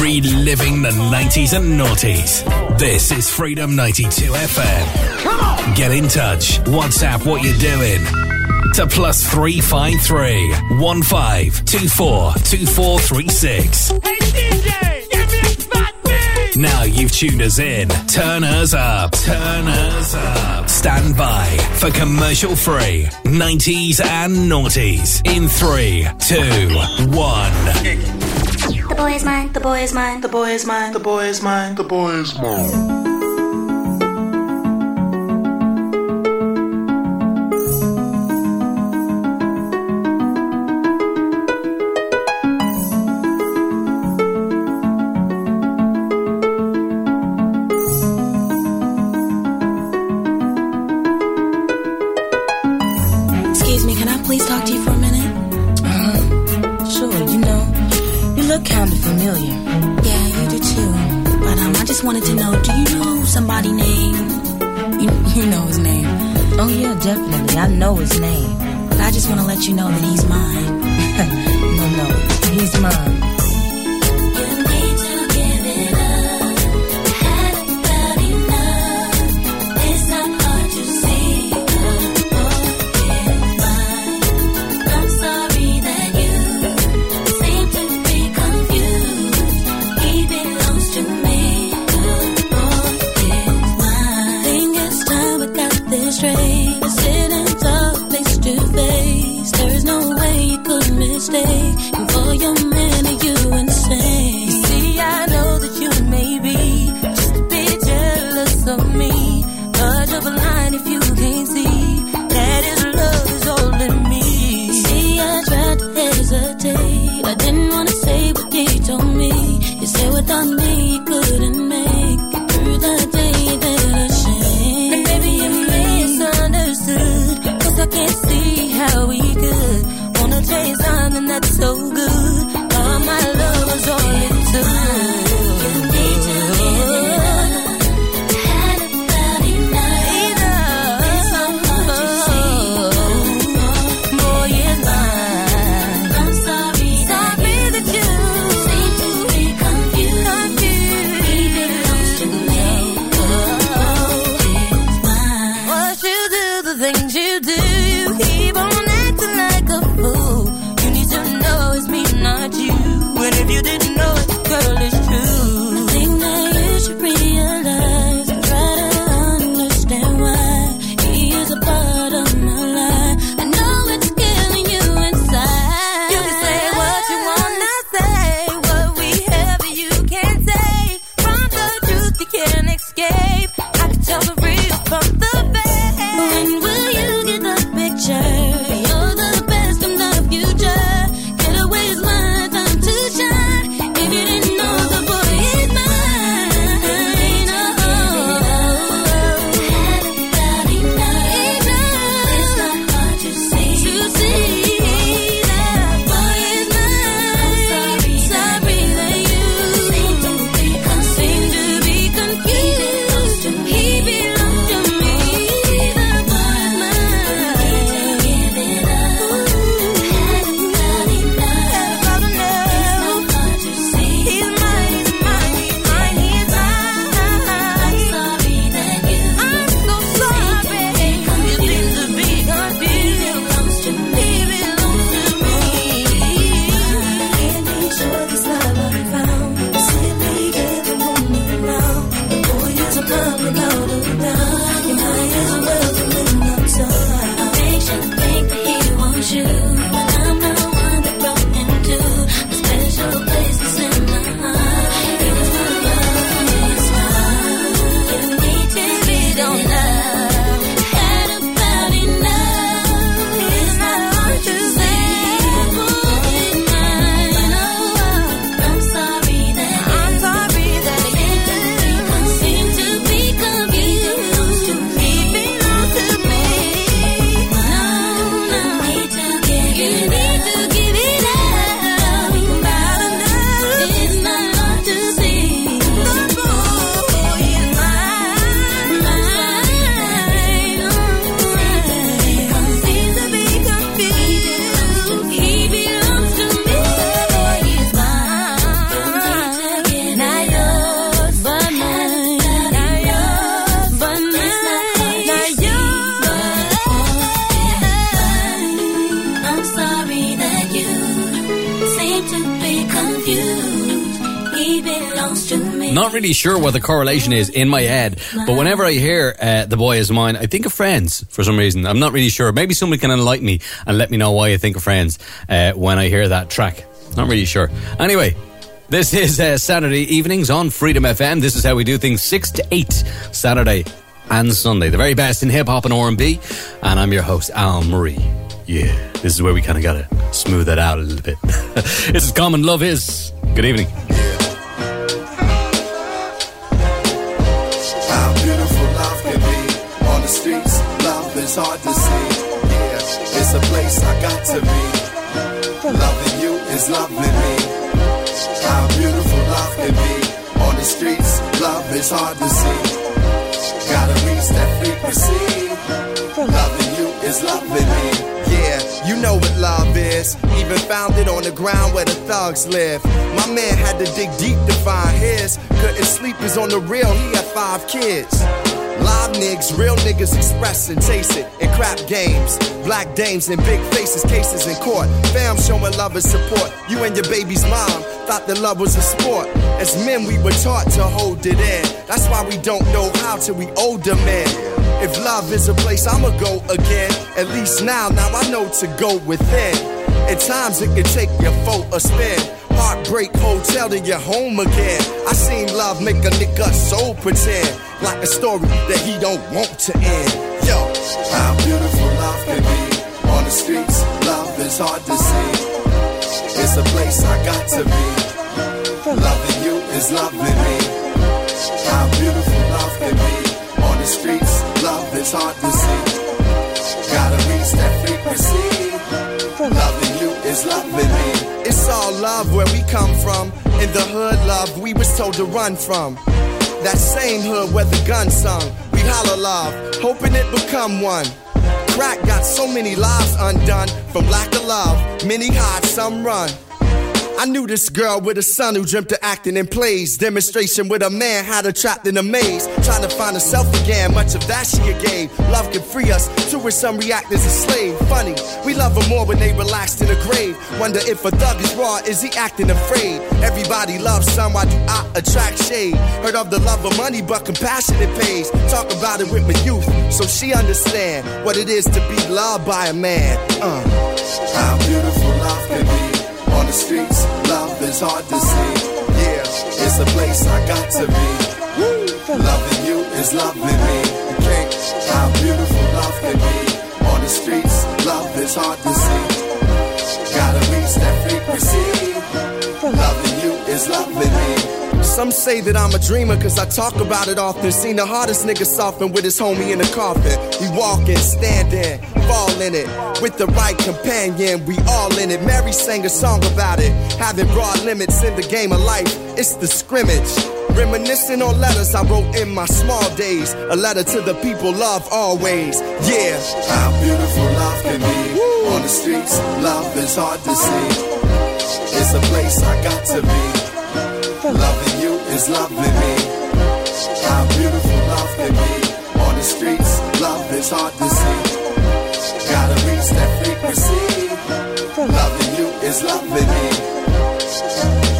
Reliving the 90s and noughties. This is Freedom 92 FM. Come on! Get in touch. WhatsApp what you're doing. To plus 353 1524 2436. Now you've tuned us in. Turn us up. Turn us up. Stand by for commercial free 90s and noughties in three, two, one. The boy is mine, the boy is mine, the boy is mine, the boy is mine, the boy is mine. Really sure what the correlation is in my head, but whenever I hear uh, "The Boy Is Mine," I think of Friends for some reason. I'm not really sure. Maybe someone can enlighten me and let me know why I think of Friends uh, when I hear that track. Not really sure. Anyway. This is uh, Saturday evenings on Freedom FM. This is how we do things six to eight Saturday and Sunday. The very best in hip hop and R and B. And I'm your host Al Murray. Yeah, this is where we kind of gotta smooth that out a little bit. this is Common Love Is. Good evening. Founded on the ground where the thugs live. My man had to dig deep to find his. Couldn't sleep, is on the real, he had five kids. Live niggas, real niggas chasing, and crap games. Black dames and big faces, cases in court. Fam showing love and support. You and your baby's mom thought that love was a sport. As men, we were taught to hold it in. That's why we don't know how till we older men. If love is a place, I'ma go again. At least now, now I know to go within. At times it can take your foe a spin. Heartbreak hotel to your home again. I seen love make a nigga so pretend like a story that he don't want to end. Yo, How beautiful love can be on the streets. Love is hard to see. It's a place I got to be. Loving you is loving me. How beautiful love can be on the streets. Love is hard to see. Is loving. It's all love where we come from. In the hood, love we was told to run from. That same hood where the gun sung. We holler love, hoping it become one. Crack got so many lives undone from lack of love. Many hide, some run. I knew this girl with a son who dreamt of acting in plays. Demonstration with a man had her trapped in a maze. Trying to find herself again, much of that she gave. Love can free us, to which some react as a slave. Funny, we love her more when they relaxed in a grave. Wonder if a thug is raw, is he acting afraid? Everybody loves some, why do I attract shade? Heard of the love of money, but compassion it pays. Talk about it with my youth, so she understand what it is to be loved by a man. Uh. How beautiful love can be streets. Love is hard to see. Yeah, it's a place I got to be. Loving you is loving me. Okay. How beautiful love can be on the streets. Love is hard to see. Gotta reach that frequency. Loving you is loving. Some say that I'm a dreamer cause I talk about it often. Seen the hardest nigga soften with his homie in the coffin. He walking, standing, fall in it. With the right companion, we all in it. Mary sang a song about it. Having broad limits in the game of life, it's the scrimmage. Reminiscing on letters I wrote in my small days. A letter to the people love always. Yeah. How beautiful love can be on the streets. Love is hard to see. It's a place I got to be. Loving is loving me. How beautiful love can be on the streets. Love is hard to see. Gotta reach that frequency. Loving you is loving me.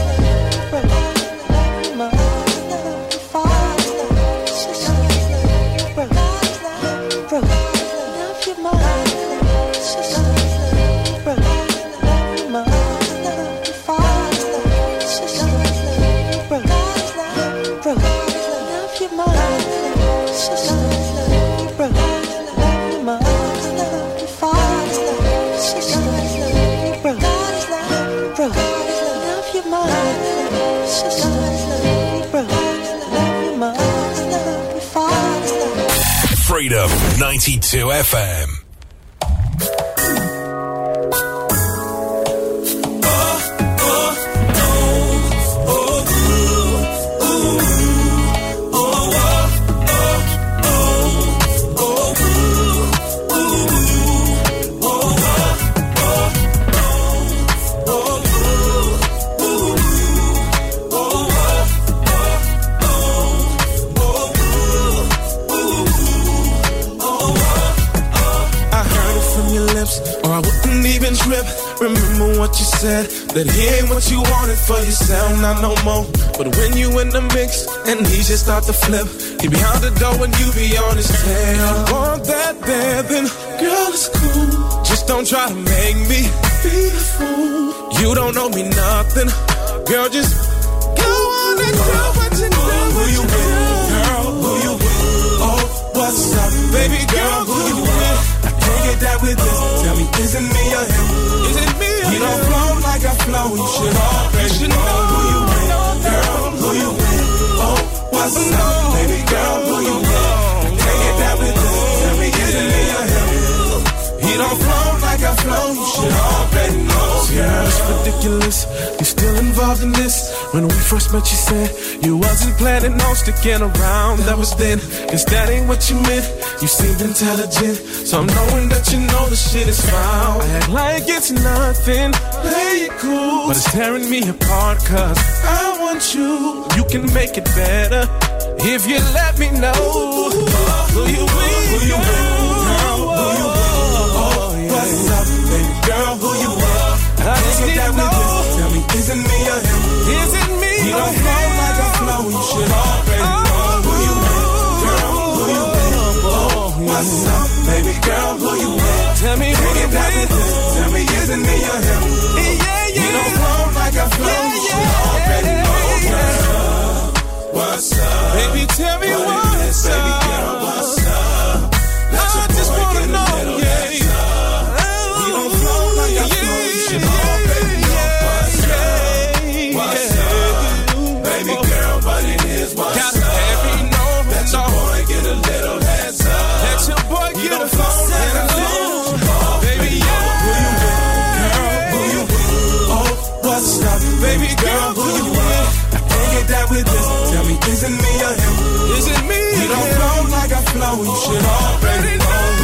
Freedom 92 FM. What you said, that he ain't what you wanted for yourself, not no more. But when you in the mix and he just start to flip, he behind the door and you be on his tail. If you Want that bad, then girl, it's cool. Just don't try to make me be the fool. You don't know me nothing, girl, just go on and do what you do. Who you with, girl? Who you with? Oh, what's up, baby girl? Who you with? I can't get that with this. Tell me, is it me or him? Is it me You don't flow like I flow. You should already know who you with, girl. Who you with? Oh, what's up, baby girl? Who you with? Can't get that with this. Tell me, is it me or him? He don't flow like I flow. You should already know. Yeah, it's ridiculous. You're still involved in this? When we first met, you said you wasn't planning on sticking around. That was then. Cause that ain't what you meant. You seemed intelligent. So I'm knowing that you know the shit is foul. I act like it's nothing. Play it cool. But it's tearing me apart. Cause I want you. You can make it better. If you let me know who you with, who you with, I just need to. Tell me, is it me or him? Is it me You don't flow like I flow. You should already oh. know who you with, girl, who you with. Oh, what's up, baby girl, who you with? Tell me who you with. Tell me, is it me or him? Yeah, yeah. You don't flow like I flow. You should already know, girl. What's up? Baby, tell me what's up. Baby girl, what's up? I just wanna know, yeah. Is, what's up? Let your boy get a little heads up. Let your boy get a flow like I flow. Baby, yeah. Who you with? Girl, who you with? Oh, what's up? Baby girl, who you with? I can't get that with this. Tell me, is it me or him? Is it me? You don't flow like I flow. You should already know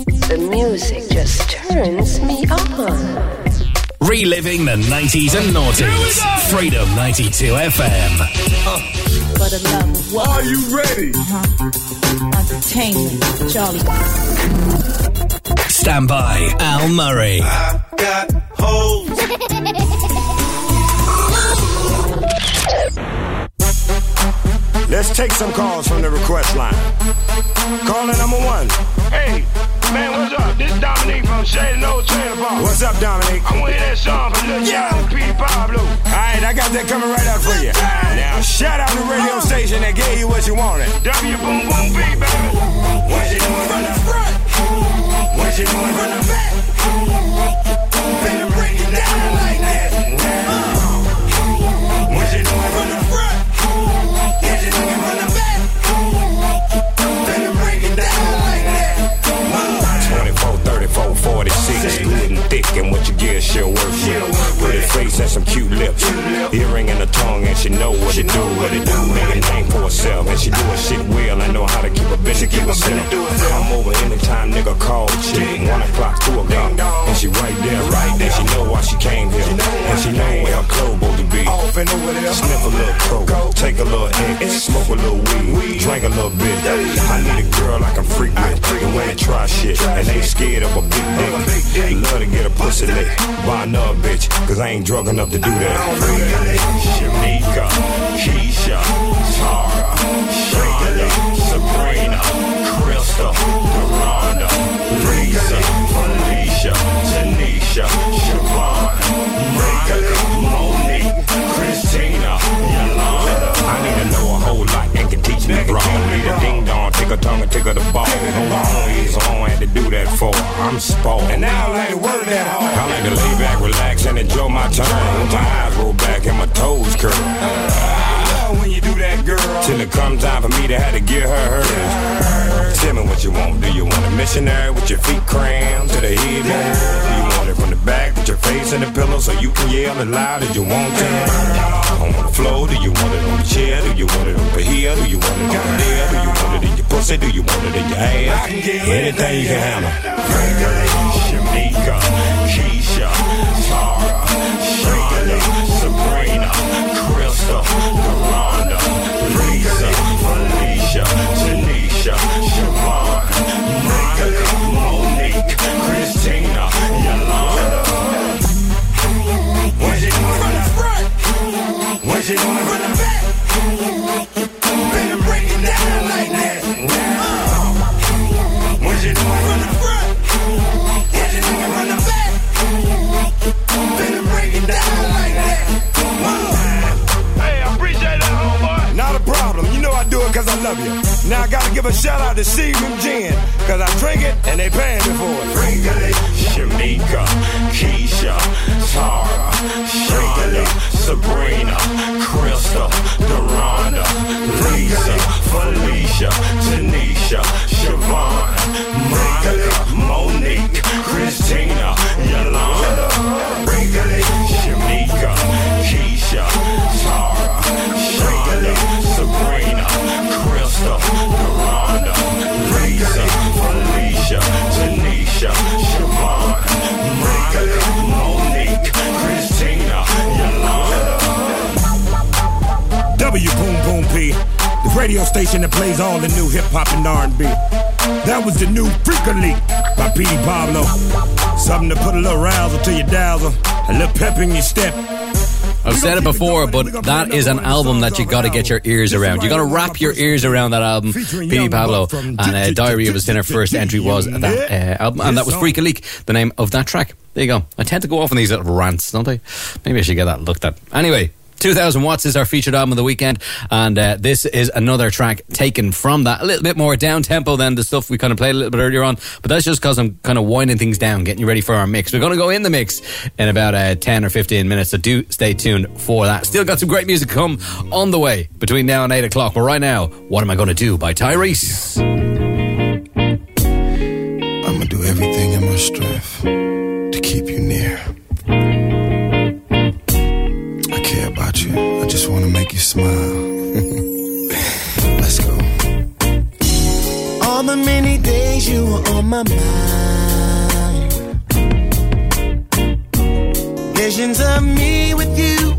The music just turns me on. Reliving the 90s and noughties. Freedom 92 FM. For the love of what? Are you ready? Uh-huh. Entertainment, Charlie. Stand by. Al Murray. Got hoes. Let's take some calls from the request line. Caller number one. Hey, man, what's up? This is Dominique from Shady Old Trailer Park. What's up, Dominic? I want to hear that song from Lil Jon and Petey Pablo. All right, I got that coming right out for you. Now, shout out the radio uh-huh. station that gave you what you wanted. W Boom Boom B, baby. What you doing from the front? What you doing from the back? Finna break it down like that. Uh. What you doing from the front? What you doing what you worth it. Face and some cute lips, earring in the tongue, and she know what to do, what it do. Make a name for herself, and she do her shit well, I know how to keep a bitch to keep herself. Come over anytime, nigga, call chick. One o'clock, two o'clock, and she right there, right there. She know why she came here, and she know where her clothes supposed to be. Off and over there. Sniff a little coke, take a little X, smoke a little weed, drink a little bit. I need a girl I can freak with, the way they try shit, and they scared of a big dick. Love to get a pussy lick, buy another bitch, cause I ain't drunk enough to do that. Shamika, Keisha, Tara, Shonda, Sabrina, Crystal, Deronda, Lisa, Felicia, Tanisha, Siobhan, Rika, Monique, Christina, Yolanda. I need to know a whole lot and can teach me wrong. Need a ding dong, take a tongue and take her the ball. For. I'm spoiled. And now I like to work that hard. I like to lay back, relax, and enjoy my time. With my eyes roll back and my toes curl. I love when you do that, girl. Till it comes time for me to have to get her hers. Tell me what you want. Do you want a missionary with your feet crammed to the head? Do you want it from the back with your face in the pillow so you can yell as loud as you want to? On the floor, do you want it on the chair? Do you want it over here? Do you want it over there? Do you want it in your pussy? Do you want it in your ass? Anything you can handle. Shamika, Keisha, Tara, Shonda, Sabrina, What know I do it because I love you. Now I gotta give a shout out to Seagram's Gin, because I drink it and they paying me for it. Shamika, Keisha, Tara, Shonda, Sabrina, Crystal, Deronda, Lisa, Felicia, Tanisha, Siobhan, Monica, Monique, Christina, Yolanda, radio station that plays all the new hip hop and R&B. That was the new Freek-a-Leek by Petey Pablo. Something to put a little razzle to your dazzle, a little pep in your step. I've said it before, but that is an album that you got to get your ears around. You got to wrap your ears around that album, Petey Pablo, and uh, Diary of a Sinner. First entry was that uh, album, and that was Freek-a-Leek, the name of that track. There you go. I tend to go off on these little rants, don't I? Maybe I should get that looked at. Anyway. 2000 Watts is our featured album of the weekend, and uh, this is another track taken from that. A little bit more down tempo than the stuff we kind of played a little bit earlier on, but that's just because I'm kind of winding things down, getting you ready for our mix. We're going to go in the mix in about uh, 10 or 15 minutes, so do stay tuned for that. Still got some great music to come on the way between now and 8 o'clock, but right now, What Am I Going to Do by Tyrese. I'ma do everything in my strength to keep you near. Just wanna make you smile. Let's go. All the many days you were on my mind. Visions of me with you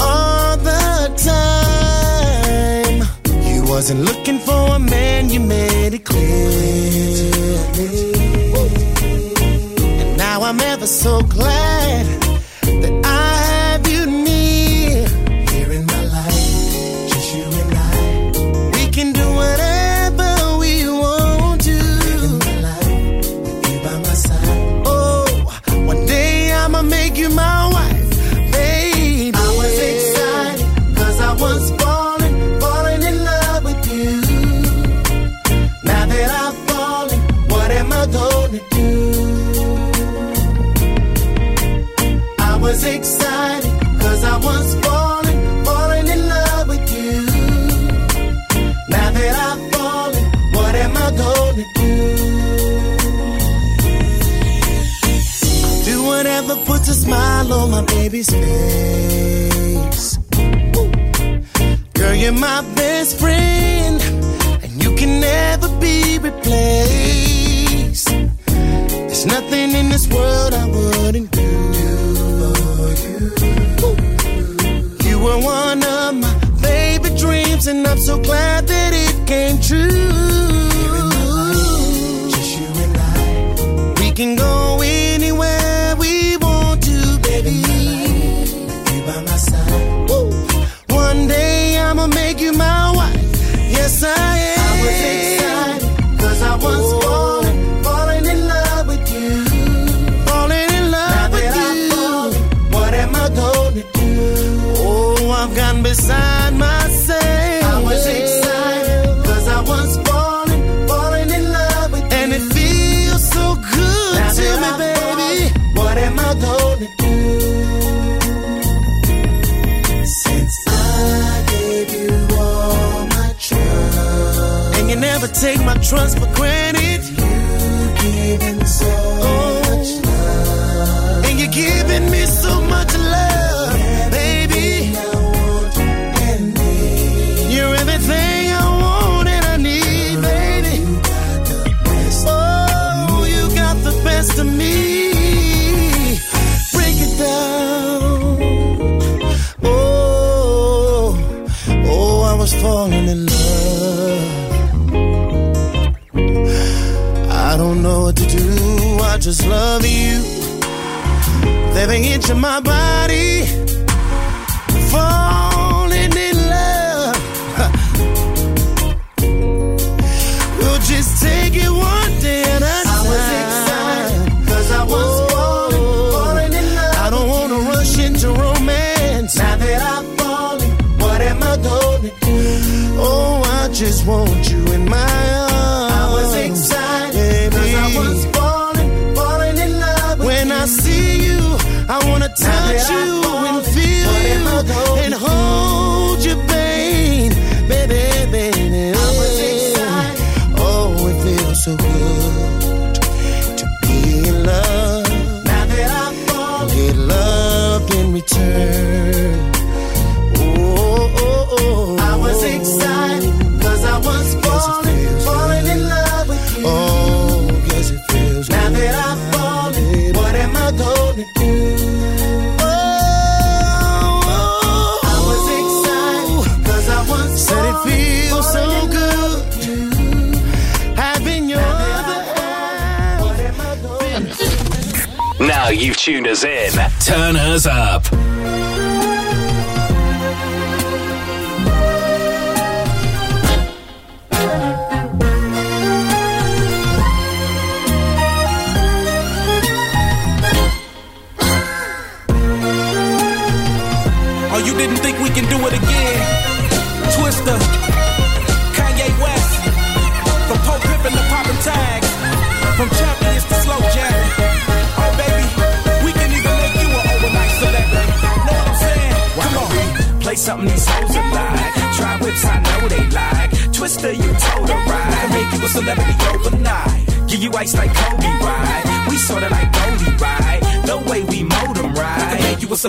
all the time. You wasn't looking for a man, you made it clear. And now I'm ever so glad that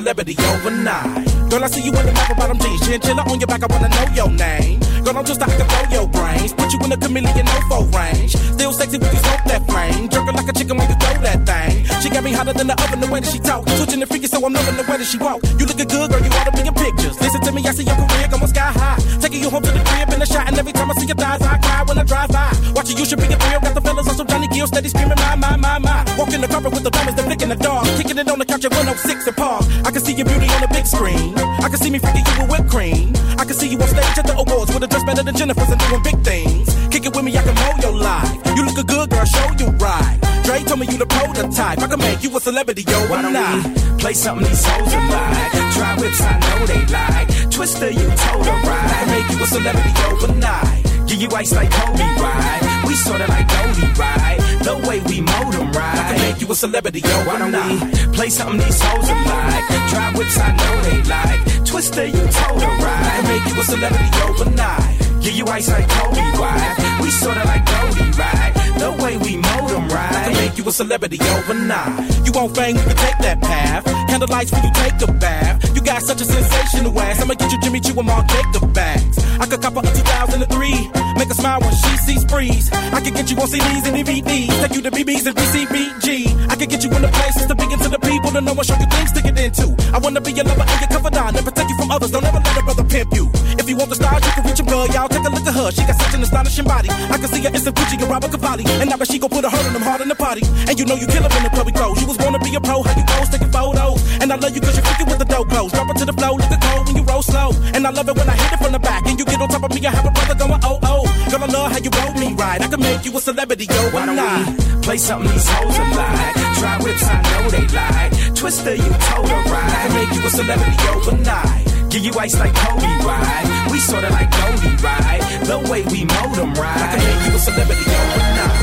celebrity overnight. Girl, I see you in the map bottom jeans. Chinchilla on your back, I wanna know your name. Girl, I'm just I can throw your brains. Put you in a chameleon, no range. Still sexy when you smoke that flame. Jerking like a chicken when you throw that thing. She got me hotter than the oven the way that she talk. Switching the freaky, so I'm loving the way that she walk. You looking good, girl, you ought to be in pictures. Listen to me, I see your career going sky high. Taking you home to the crib in the shot, and every time I see your thighs, I cry when I drive by. Watching you should be a thrill. Got the fellas on some Johnny Gill, steady screaming, my, my, my, my. Walking the carpet with the diamonds, flicking the dog. Kicking it on the couch at 106 and Park. I can see your beauty on the big screen. I can see me freaking you with whipped cream. I can see you on stage at the awards with a dress better than Jennifer's and doing big things. Kick it with me, I can mold your life. You look a good girl, show you right. Dre told me you the prototype. I can make you a celebrity, yo, Why not? play something these hoes are like? Try whips, I know they like. Twista, you told her right. Make you a celebrity overnight. Give you ice like Kobe, right? We sorta like Goldie, right? The way we mold 'em, right? I can make you a celebrity Why don't overnight. we play something these hoes are like? Try whips, I know they like. Twista, you told her right. Make you a celebrity overnight. Give you ice like Kobe, right? We sorta like Goldie, right? The way we mold 'em, I right? I can make you a celebrity overnight. You want fame, you can take that path. Candlelights when you take a bath. You got such a sensational ass. I'ma get you Jimmy Choo and Marc Jacob bags. I could cop a 2003. Make her smile when she sees freeze. I can get you on CDs and DVDs. Take you to BBs and BCBG. I could get you in the places to begin to the people to know and show you things to get into. I wanna be your lover and your confidant and protect you from others. Don't ever let a brother pimp you. If you want the stars, you can reach him, girl. Y'all take a look at her. She got such an astonishing body. I can see her in some Gucci and Roberto Cavalli. And now she gon' put a hurt on them hard in the party. And you know you kill her in the club clothes. You was to be a pro, how you goes taking photos. And I love you cause you're freaking with the dope clothes. Drop it to the flow, look at cold when you roll slow. And I love it when I hit it from the back. And you get on top of me, I have a brother going oh oh. Girl, I love how you roll me right. I can make you a celebrity, yo, Why not? play something these hoes are like? Try whips, I know they like. Twista, you told her right. I can make you a celebrity overnight. Give you ice like Kobe, right? We sorta like Goldie, right? The way we mold 'em, right? I can make you a celebrity overnight.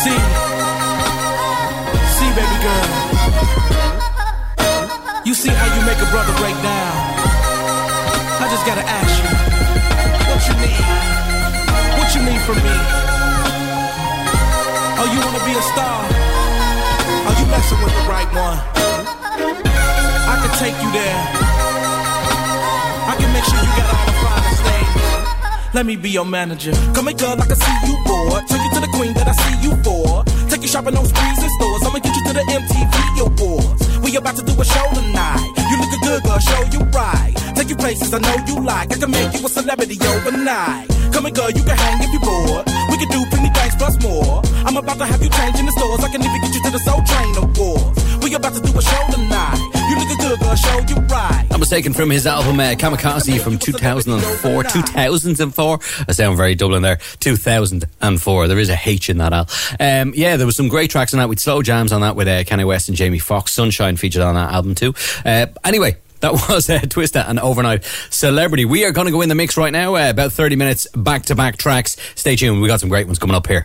See, see, baby girl. You see how you make a brother break down. I just gotta ask you, what you need? What you need from me? Oh, you wanna be a star? Oh, you messing with the right one. I can take you there. I can make sure you got all the finest things. Let me be your manager. Come here, girl, I can see you bored. Take you to the queen that I see you for. Take you shopping on sprees and stores. I'ma get you to the MTV Awards. We about to do a show tonight. You looking good, girl, show you right. Take you places I know you like. I can make you a celebrity overnight. Come here, girl, you can hang if you bored. We can do plenty things plus more. I'm about to have you change in the stores. I can even get you to the Soul Train Awards. We about to do a show tonight. You looking good, girl, show you right. That was taken from his album uh, Kamikaze from 2004. 2004. I sound very Dublin there. 2004. There is a H in that al. Um, yeah, there was some great tracks on that We'd Slow Jamz on that with uh, Kanye West and Jamie Foxx. Sunshine featured on that album too. Uh, anyway. That was uh, Twista, an overnight celebrity. We are going to go in the mix right now. Uh, about 30 minutes back to back tracks. Stay tuned. We got some great ones coming up here.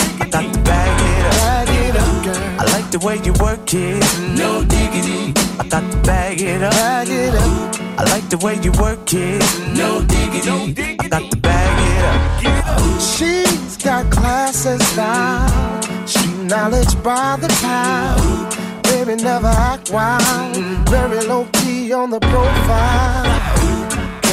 To bag it up. Bag it up, girl. I like the way you work it, no diggity. I got to bag it up. Bag it up. I like the way you work it, no diggity. I got to bag it up. She's got class and style, street knowledge by the pound. Baby, never act wild, very low key on the profile.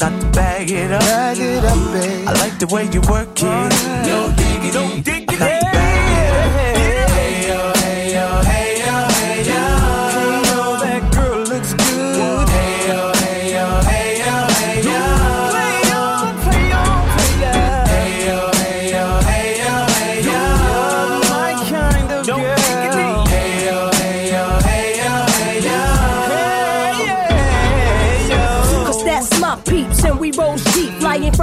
diggity. I got to bag it up. Bag it up, babe. I like the way you work it, no diggity. I got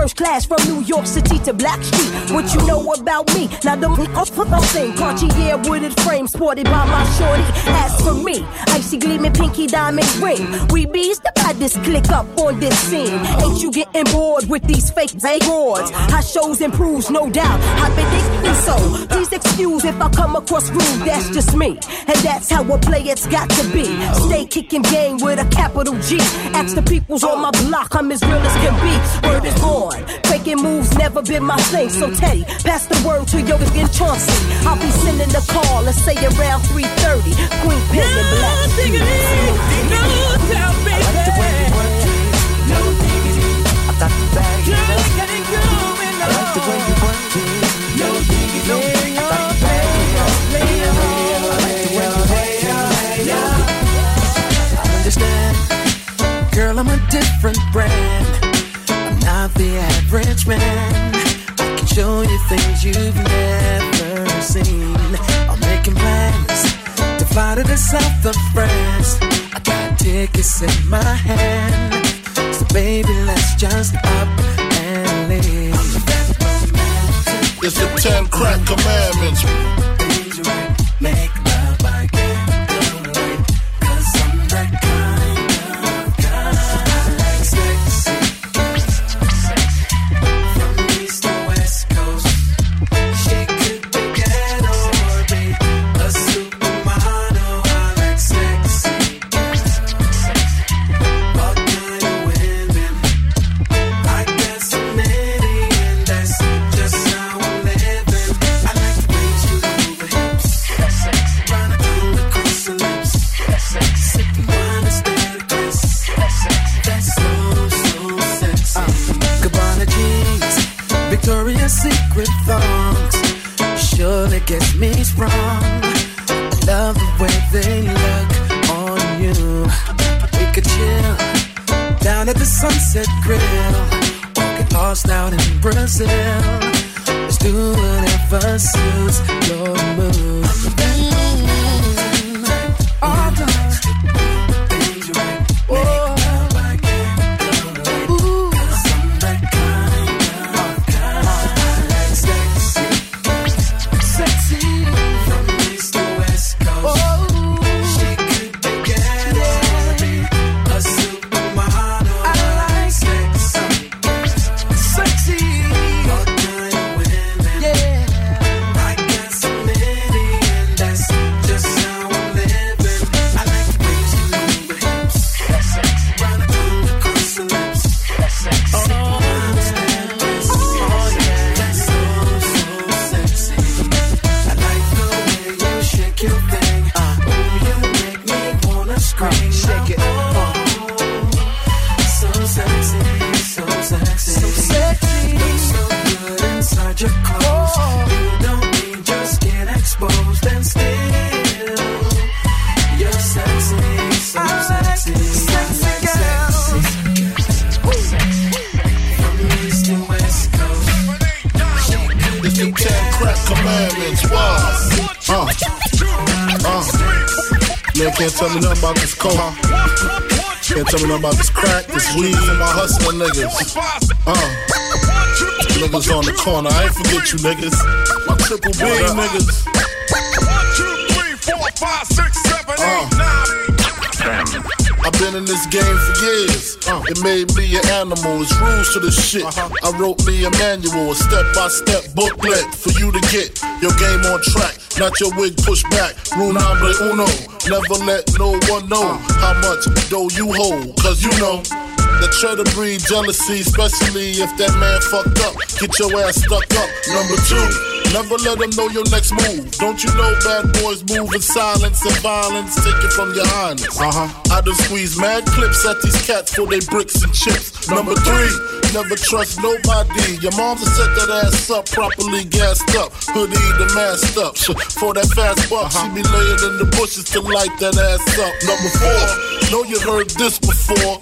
first class from New York City to Blackstreet. What you know about me? Now the off for the thing, Cartier wooded frame sported by my shorty. As for me, icy gleaming pinky diamond ring. We bees the baddest click up on this scene. Ain't you getting bored with these fake awards? How shows improves, no doubt. I've been thinking so. Please excuse if I come across rude. That's just me, and that's how a It's got to be. Stay kicking game with a capital G. Ask the peoples on my block, I'm as real as can be. Word is born. Faking moves never been my thing. So Teddy, pass the word to your again Chauncey. I'll be sending the call, let's say around 3:30. Queen Pen and Black. Shoes. No baby. I like the way you work it, no diggity. I got to bag it up. I like the way you work it, no diggity. I got to bag it up. I like the way you work I understand. Girl, I'm a different brand. Not the average man. I can show you things you've never seen. I'm making plans to fly to the south of France. I got tickets in my hand. So baby, let's just up and leave. It's the ten crack commandments. Corner. I ain't forget you niggas. My triple B niggas. Uh. I've been in this game for years. Uh, it made me an animal. It's rules to the shit. I wrote me a manual, a step by step booklet for you to get your game on track. Not your wig pushed back. Rule number uno. Never let no one know how much dough you hold. Cause you know. That try to breed jealousy, especially if that man fucked up. Get your ass stuck up. Number two, never let them know your next move. Don't you know bad boys move in silence and violence? Take it from your highness. Uh huh. I done squeeze mad clips at these cats for they bricks and chips. Number three, never trust nobody. Your mom's set that ass up, properly gassed up. Hoodie the masked up. For that fast buck, she be laying in the bushes to light that ass up. Number four, know you heard this before.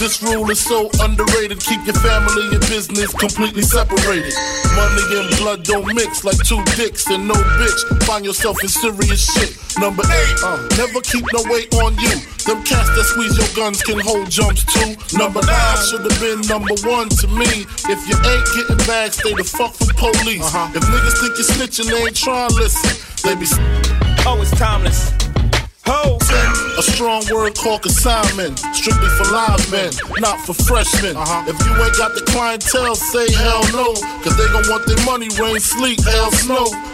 this rule is so underrated. Keep your family and business completely separated. Money and blood don't mix like two dicks and no bitch. Find yourself in serious shit. Number eight, uh, never keep no weight on you. Them cats that squeeze your guns can hold jumps too. Number nine should have been number one to me. If you ain't getting back, stay the fuck from police. If niggas think you're snitching, they ain't trying to listen. They be. Oh, it's timeless. Ho! A strong word called consignment, strictly for live men, not for freshmen. Uh-huh. If you ain't got the clientele, say hell no, cause they gon' want their money, rain, sleet, hell, snow.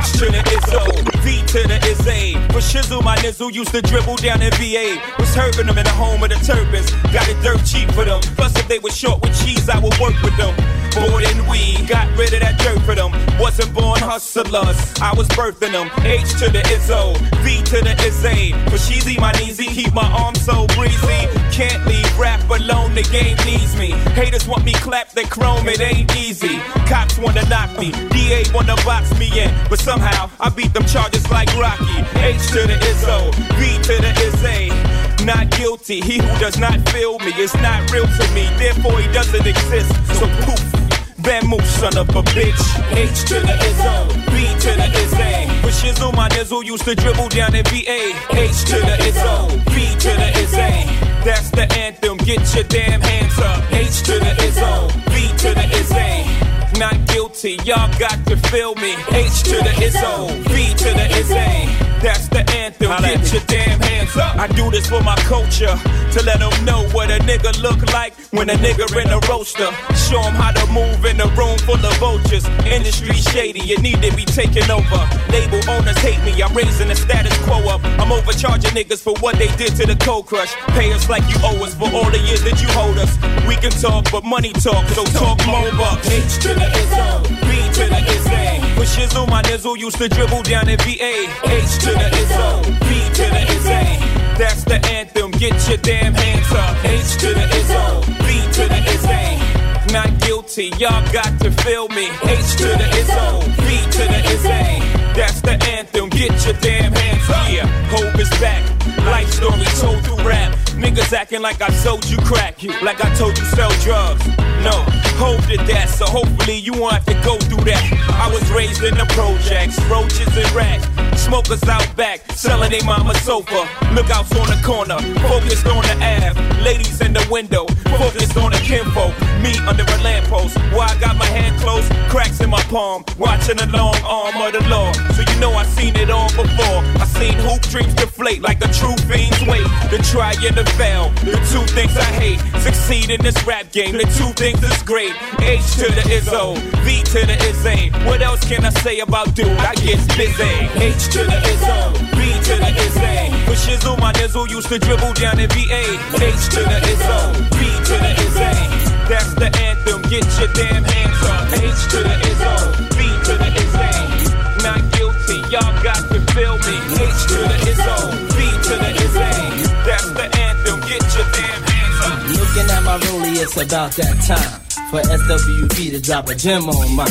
To the Izzo, V to the Izzy. For shizzle, my nizzle used to dribble down in VA. Was hurting them in the home of the Terrapins. Got it dirt cheap for them. Plus, if they were short with cheese, I would work with them. More than we got rid of that dirt for them. Wasn't born hustlers, I was birthing them. H to the Izzo, V to the Izzy. For sheezy, my kneesy, keep my arms so breezy. Can't leave rap alone, the game needs me. Haters want me clap the chrome, it ain't easy. Cops wanna knock me, DA wanna box me in. But somehow, I beat them charges like Rocky. H to the Izzo, V to the Izzy. Not guilty, he who does not feel me is not real to me, therefore he doesn't exist. So poof. Van son of a bitch. H to the Izzo, B to the Izzy. For shizzle, my nizzle used to dribble down in VA. H to the Izzo, B to the Izzy. That's the anthem, get your damn hands up. H to the Izzo, B to the Izzy. Not guilty, y'all got to feel me. H to the Izzo, B to the Izzy. That's the anthem, get your damn hands up. I do this for my culture, to let them know what a nigga look like when a nigga in a roaster. Show them how to move in a room full of vultures. Industry shady, you need to be taken over. Label owners hate me, I'm raising the status quo up. I'm overcharging niggas for what they did to the cold crush. Pay us like you owe us for all the years that you hold us. We can talk, but money talk, so talk more bucks. H to the Izzo, B to the Izzy. For shizzle, my nizzle used to dribble down in VA. H to the Izzo, B to the Izzy. That's the anthem, get your damn hands up. H to the Izzo, B to the Izzy. Not guilty, y'all got to feel me. H to the Izzo, B to the Izzy. That's the anthem, get your damn hands. Yeah, Hov is back. Life story told through rap. Niggas acting like I sold you crack, like I told you sell drugs. No, Hov did that, so hopefully you won't have to go through that. I was raised in the projects, roaches and rats. Smokers out back, selling they mama sofa. Lookouts on the corner, focused on the Ave. Ladies in the window, focused on the kinfolk. Me under a lamppost, why I got my hand closed, cracks in my palm. Watching the long arm of the law. So you know I seen it all before. I seen hoop dreams deflate like a true fiend's weight. The try and the fail, the two things I hate. Succeed in this rap game, the two things is great. H to the Izzo, V to the Izzy. What else can I say about dude? I get busy. H to the Izzo, B to the Izzy. For shizzle, my nizzle used to dribble down in VA. H to the Izzo, B to the Izzy. That's the anthem, get your damn hands up. H to the Izzo, B to the Izzy. Not guilty, y'all got to feel me. H to the Izzo, B to the Izzy. That's the anthem, get your damn hands up. Looking at my rollie, it's about that time for SWV to drop a gem on mine.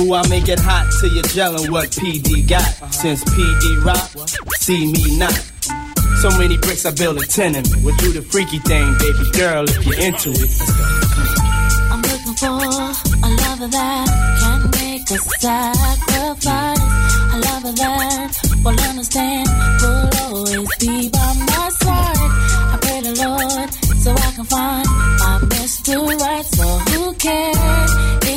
Ooh, I make it hot till you're gelling what PD got. Since PD rock, see me not. So many bricks I build a tenement. We'll do the freaky thing, baby girl, if you're into it. I'm looking for a lover that can make a sacrifice. A lover that will understand, will always be by my side. I pray the Lord so I can find my Mr. Right. So who can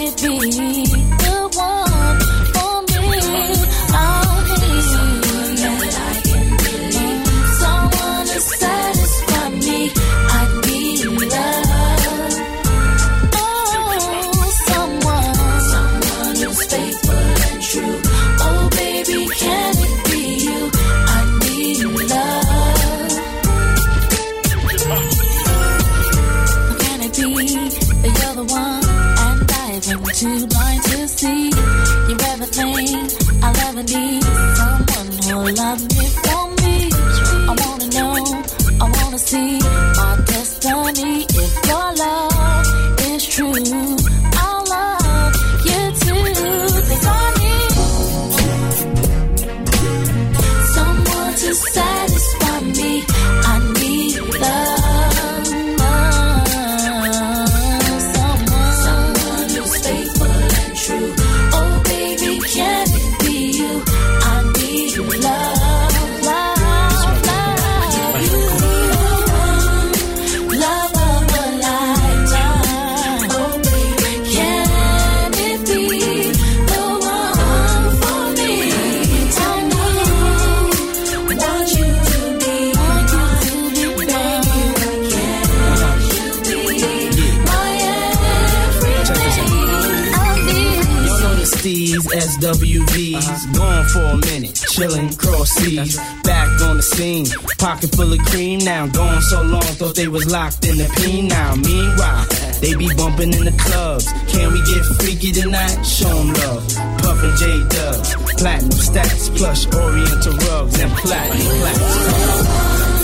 Steez, SWVs, gone for a minute, chillin' cross seas, back on the scene, pocket full of cream now, gone so long, thought they was locked in the peen now. Meanwhile, they be bumping in the clubs, can we get freaky tonight? Show 'em love, puffin' J Dubs, platinum stacks, plush oriental rugs, and platinum plaques.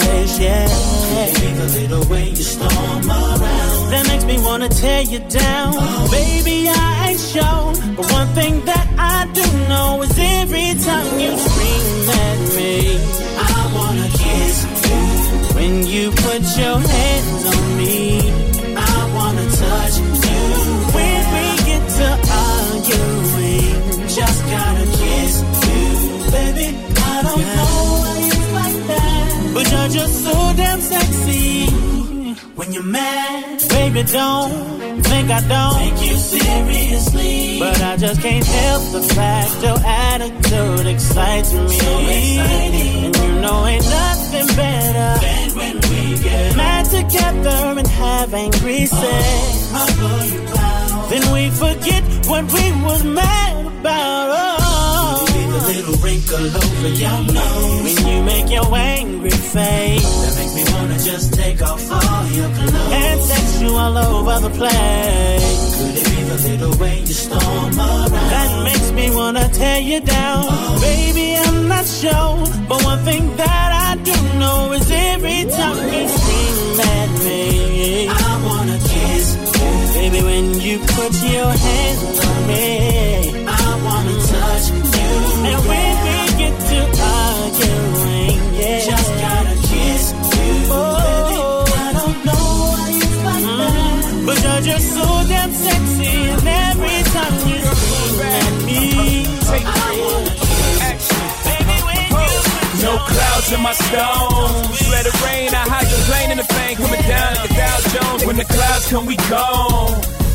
Place, yeah. It the little way you storm around? That makes me wanna tear you down. Oh. Baby, I ain't shown, but one thing that I do know is every time you scream at me, I wanna kiss you. When you put your hands on me, you're just so damn sexy. When you're mad, baby, don't think I don't take you seriously. But I just can't help the fact your attitude excites me. So exciting. And you know ain't nothing better than when we get mad together and have angry sex. Then we forget what we was mad about. Oh. Little wrinkle over your nose when you make your angry face. That makes me wanna just take off all your clothes and sex you all over the place. Could it be the little way you storm around? That makes me wanna tear you down, baby. I'm not sure, but one thing that I do know is every time you scream at me, I wanna kiss you, baby. When you put your hands on me, I wanna touch you. And when we get to arguing, yeah, just gotta kiss you, baby. Oh. I don't know why you like that, mm-hmm. but you're just so damn sexy, and every time you at me, I wanna kiss you, baby. When you No clouds in my stones. Let it rain. I hydroplane in the plane coming down like a Dow Jones. When the clouds come, we gone.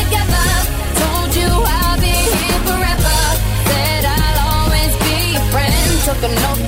together, told you I'll be here forever. Said I'll always be your friend. Took an oath,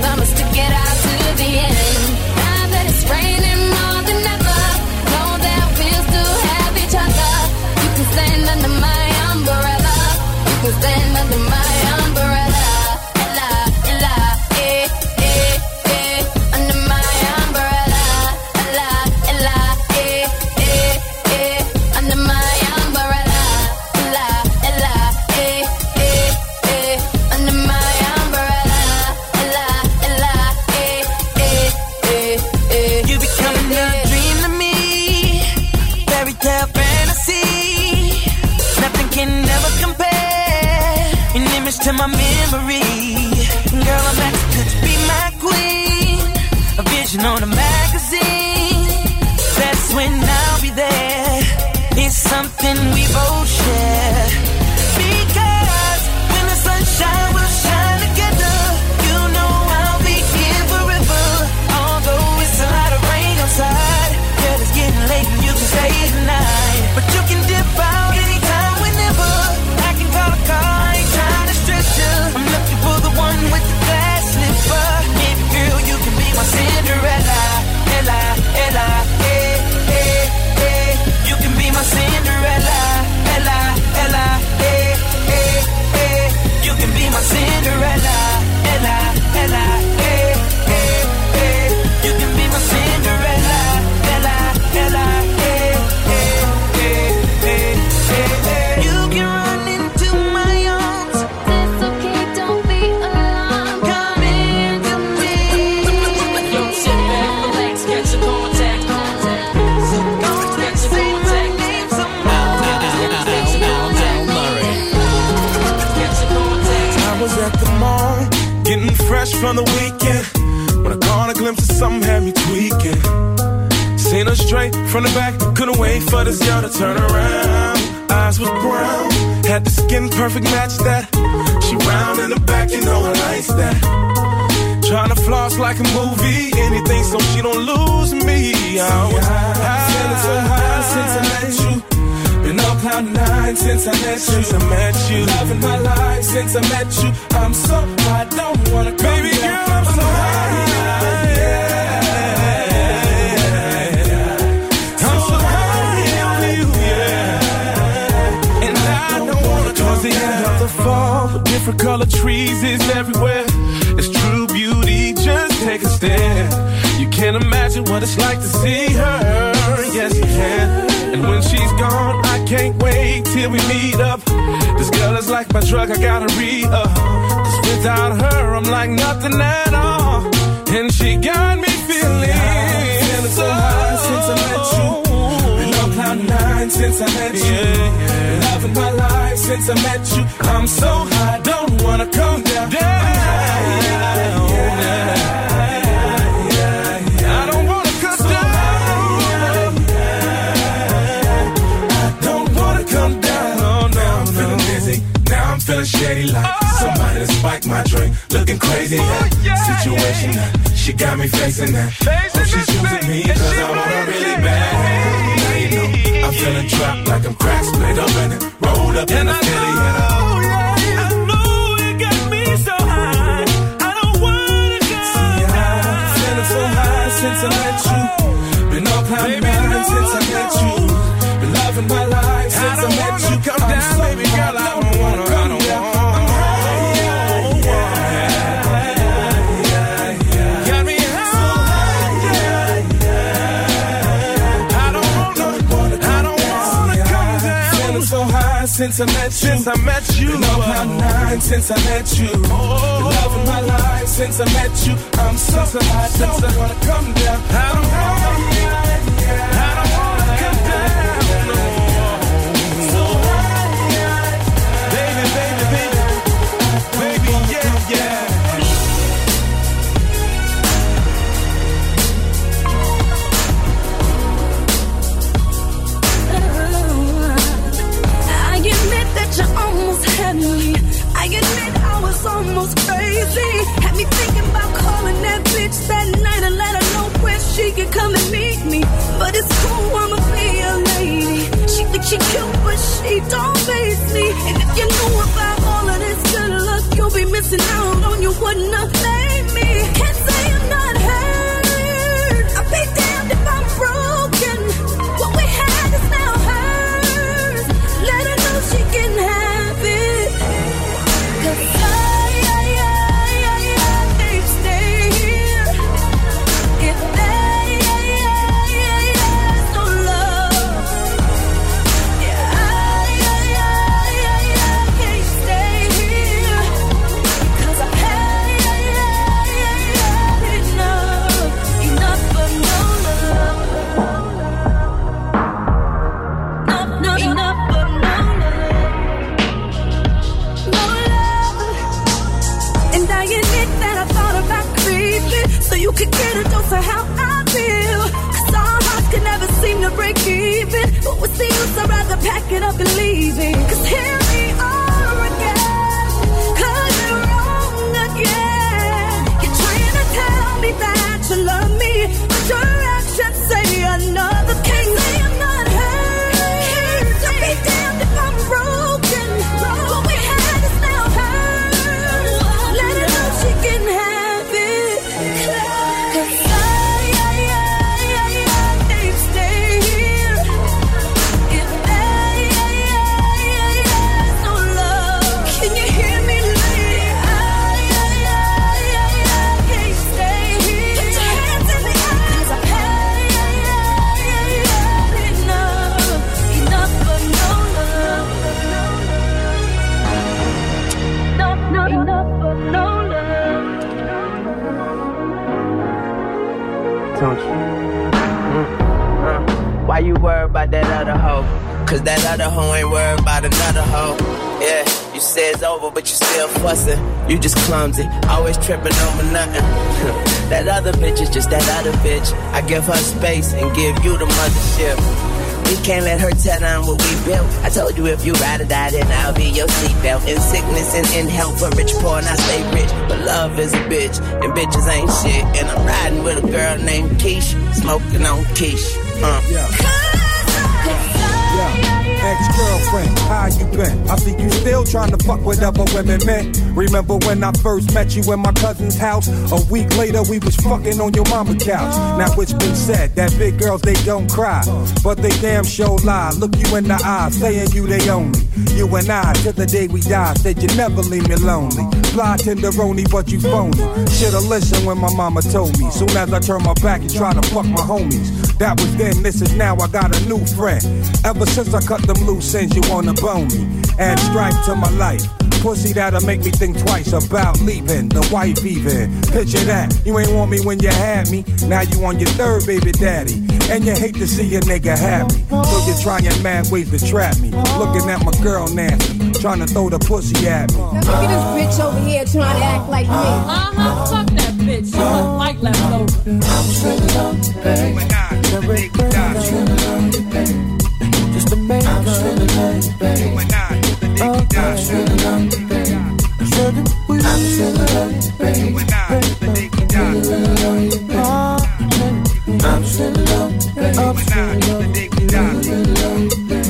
since I met you. Since I met you. Been up my night since I met you. Oh. Love my life since I met you. I'm so since I, since I wanna come down. I don't wanna, I don't wanna. was almost crazy. Had me thinking about calling that bitch that night and let her know where she could come and meet me. But it's cool, I'ma be a lady. She thinks she cute, but she don't face me. And if you knew about all of this good luck, you'll be missing out on you wouldn't have made me. Can't say enough. pack it up and leaving. Cause here Cause that other hoe ain't worried about another hoe. Yeah, you say it's over, but you still fussing. You just clumsy, always tripping over nothing. that other bitch is just that other bitch. I give her space and give you the mothership. We can't let her tell on what we built. I told you if you ride or die, then I'll be your seatbelt. In sickness and in health, for rich, poor, and I stay rich. But love is a bitch, and bitches ain't shit. And I'm riding with a girl named Keisha, smoking on Keisha. Uh. Yeah. Ex-girlfriend, how you been? I see you still trying to fuck with other women, man. Remember when I first met you in my cousin's house? A week later, we was fucking on your mama couch. Now it's been said that big girls they don't cry, but they damn sure lie. Look you in the eye, saying you they only. You and I, till the day we die, said you never leave me lonely. Fly tenderoni, but you phony. Shoulda listened when my mama told me. Soon as I turn my back and try to fuck my homies. That was then, this is now. I got a new friend. Ever since I cut them loose ends, you wanna bone me. Add stripe to my life. Pussy that'll make me think twice about leaving the wife even. Picture that, you ain't want me when you had me. Now you on your third baby daddy. And you hate to see a nigga happy. So you're trying mad ways to trap me. Looking at my girl nasty, trying to throw the pussy at me. Look at this bitch over here trying to act like me. Uh-huh, fuck that bitch. She look like leftover. I'm straight love, baby. Just a man. I'm straight love, baby. Oh, I'm straight love, baby. I'm straight love, baby. I'm straight love, baby. I'm straight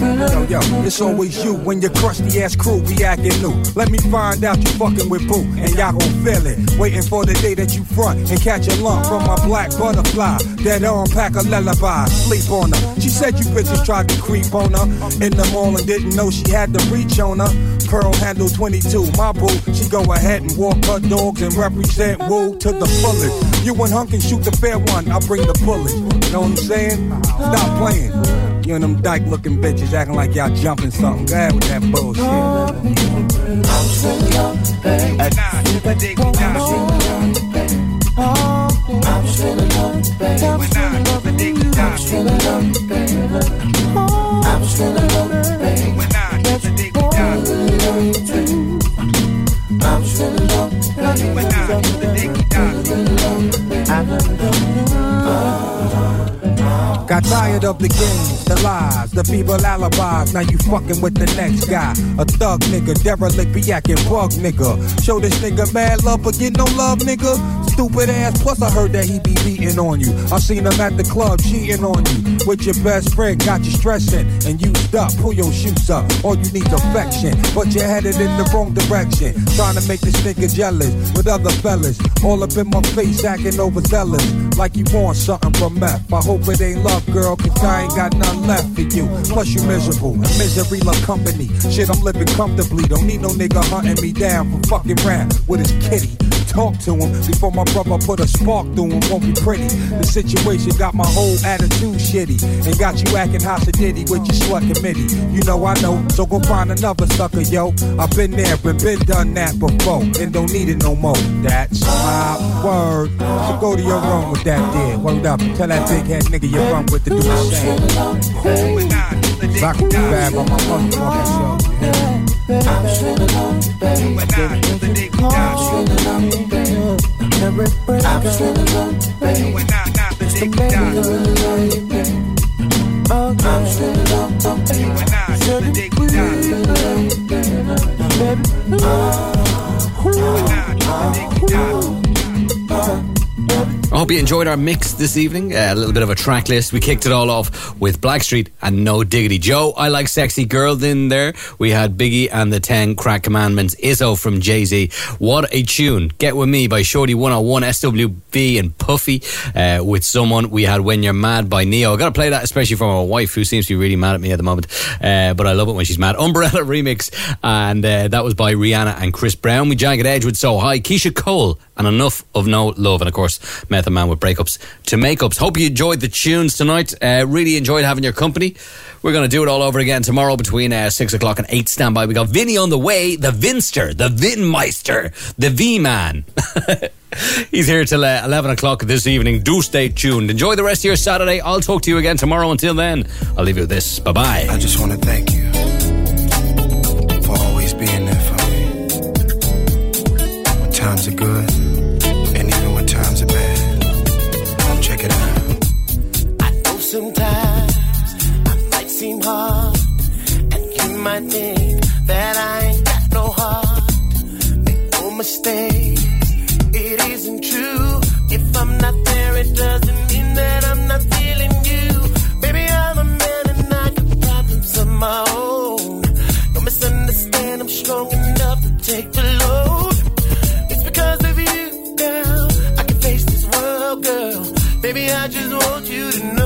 Yo, yo, it's always you when your crusty ass crew be acting new. Let me find out you fucking with Boo, and y'all gon' feel it. Waiting for the day that you front and catch a lump from my black butterfly. That unpack a lullaby, sleep on her. She said you bitches tried to creep on her in the mall and didn't know she had the reach on her. Pearl handle 22, my boo. She go ahead and walk her dogs and represent Wu to the fullest. You and Hunk can shoot the fair one, I'll bring the bullet. You know what I'm saying? Stop playing. You and them dyke looking bitches acting like y'all jumping something. Go ahead with that bullshit. I'm love. I'm straight love. I'm straight love, baby. I'm straight love, baby. I'm straight love, baby. Got tired of the games, the lies, the feeble alibis. Now you fucking with the next guy. A thug nigga, derelict, be acting bug nigga. Show this nigga mad love, but get no love, nigga. Stupid ass, plus I heard that he be beating on you. I seen him at the club cheating on you. With your best friend, got you stressing and used up. Pull your shoes up, all you need's affection. But you're headed in the wrong direction. Trying to make this nigga jealous with other fellas. All up in my face, acting overzealous. Like you want something from meth. I hope it ain't love, girl, cause I ain't got nothing left for you. Plus you miserable, misery love company. Shit, I'm living comfortably. Don't need no nigga hunting me down for fucking rap with his kitty. Talk to him before my brother put a spark through him. Won't be pretty. The situation got my whole attitude shitty and got you acting hossidity with your slut committee. You know I know, so go find another sucker, yo. I've been there and been done that before and don't need it no more. That's my word. So go to your room with that there. Word up. Tell that big head nigga you're run with to do the same. Rock the bag on my motherfucking I'm straight love, baby. I'm baby. Every breath I'm straight love, baby. Just to make me love, baby. I'm straight love, baby. Should we, baby? I hope you enjoyed our mix this evening. Uh, a little bit of a track list. We kicked it all off with Blackstreet and No Diggity. Joe, I Like Sexy Girl in there. We had Biggie and the 10 Crack Commandments. Izzo from Jay Z. What a tune. Get With Me by Shorty 101, SWV and Puffy uh, with Someone. We had When You're Mad by Ne-Yo. i got to play that, especially for my wife, who seems to be really mad at me at the moment. Uh, but I love it when she's mad. Umbrella remix. And uh, that was by Rihanna and Chris Brown. We Jagged Edge with So High. Keyshia Cole and Enough of No Love. And of course, Method Man with breakups to makeups. Hope you enjoyed the tunes tonight. Uh, really enjoyed having your company. We're going to do it all over again tomorrow between uh, 6 o'clock and 8. Stand by. We got Vinny on the way, the Vinster, the Vinmeister, the V Man. He's here till uh, 11 o'clock this evening. Do stay tuned. Enjoy the rest of your Saturday. I'll talk to you again tomorrow. Until then, I'll leave you with this. Bye bye. I just want to thank you for always being there for me. times are good, hard, and you might think that I ain't got no heart. Make no mistake, it isn't true. If I'm not there, it doesn't mean that I'm not feeling you. Baby, I'm a man and I got problems of my own. Don't misunderstand, I'm strong enough to take the load. It's because of you, girl. I can face this world, girl. Baby, I just want you to know.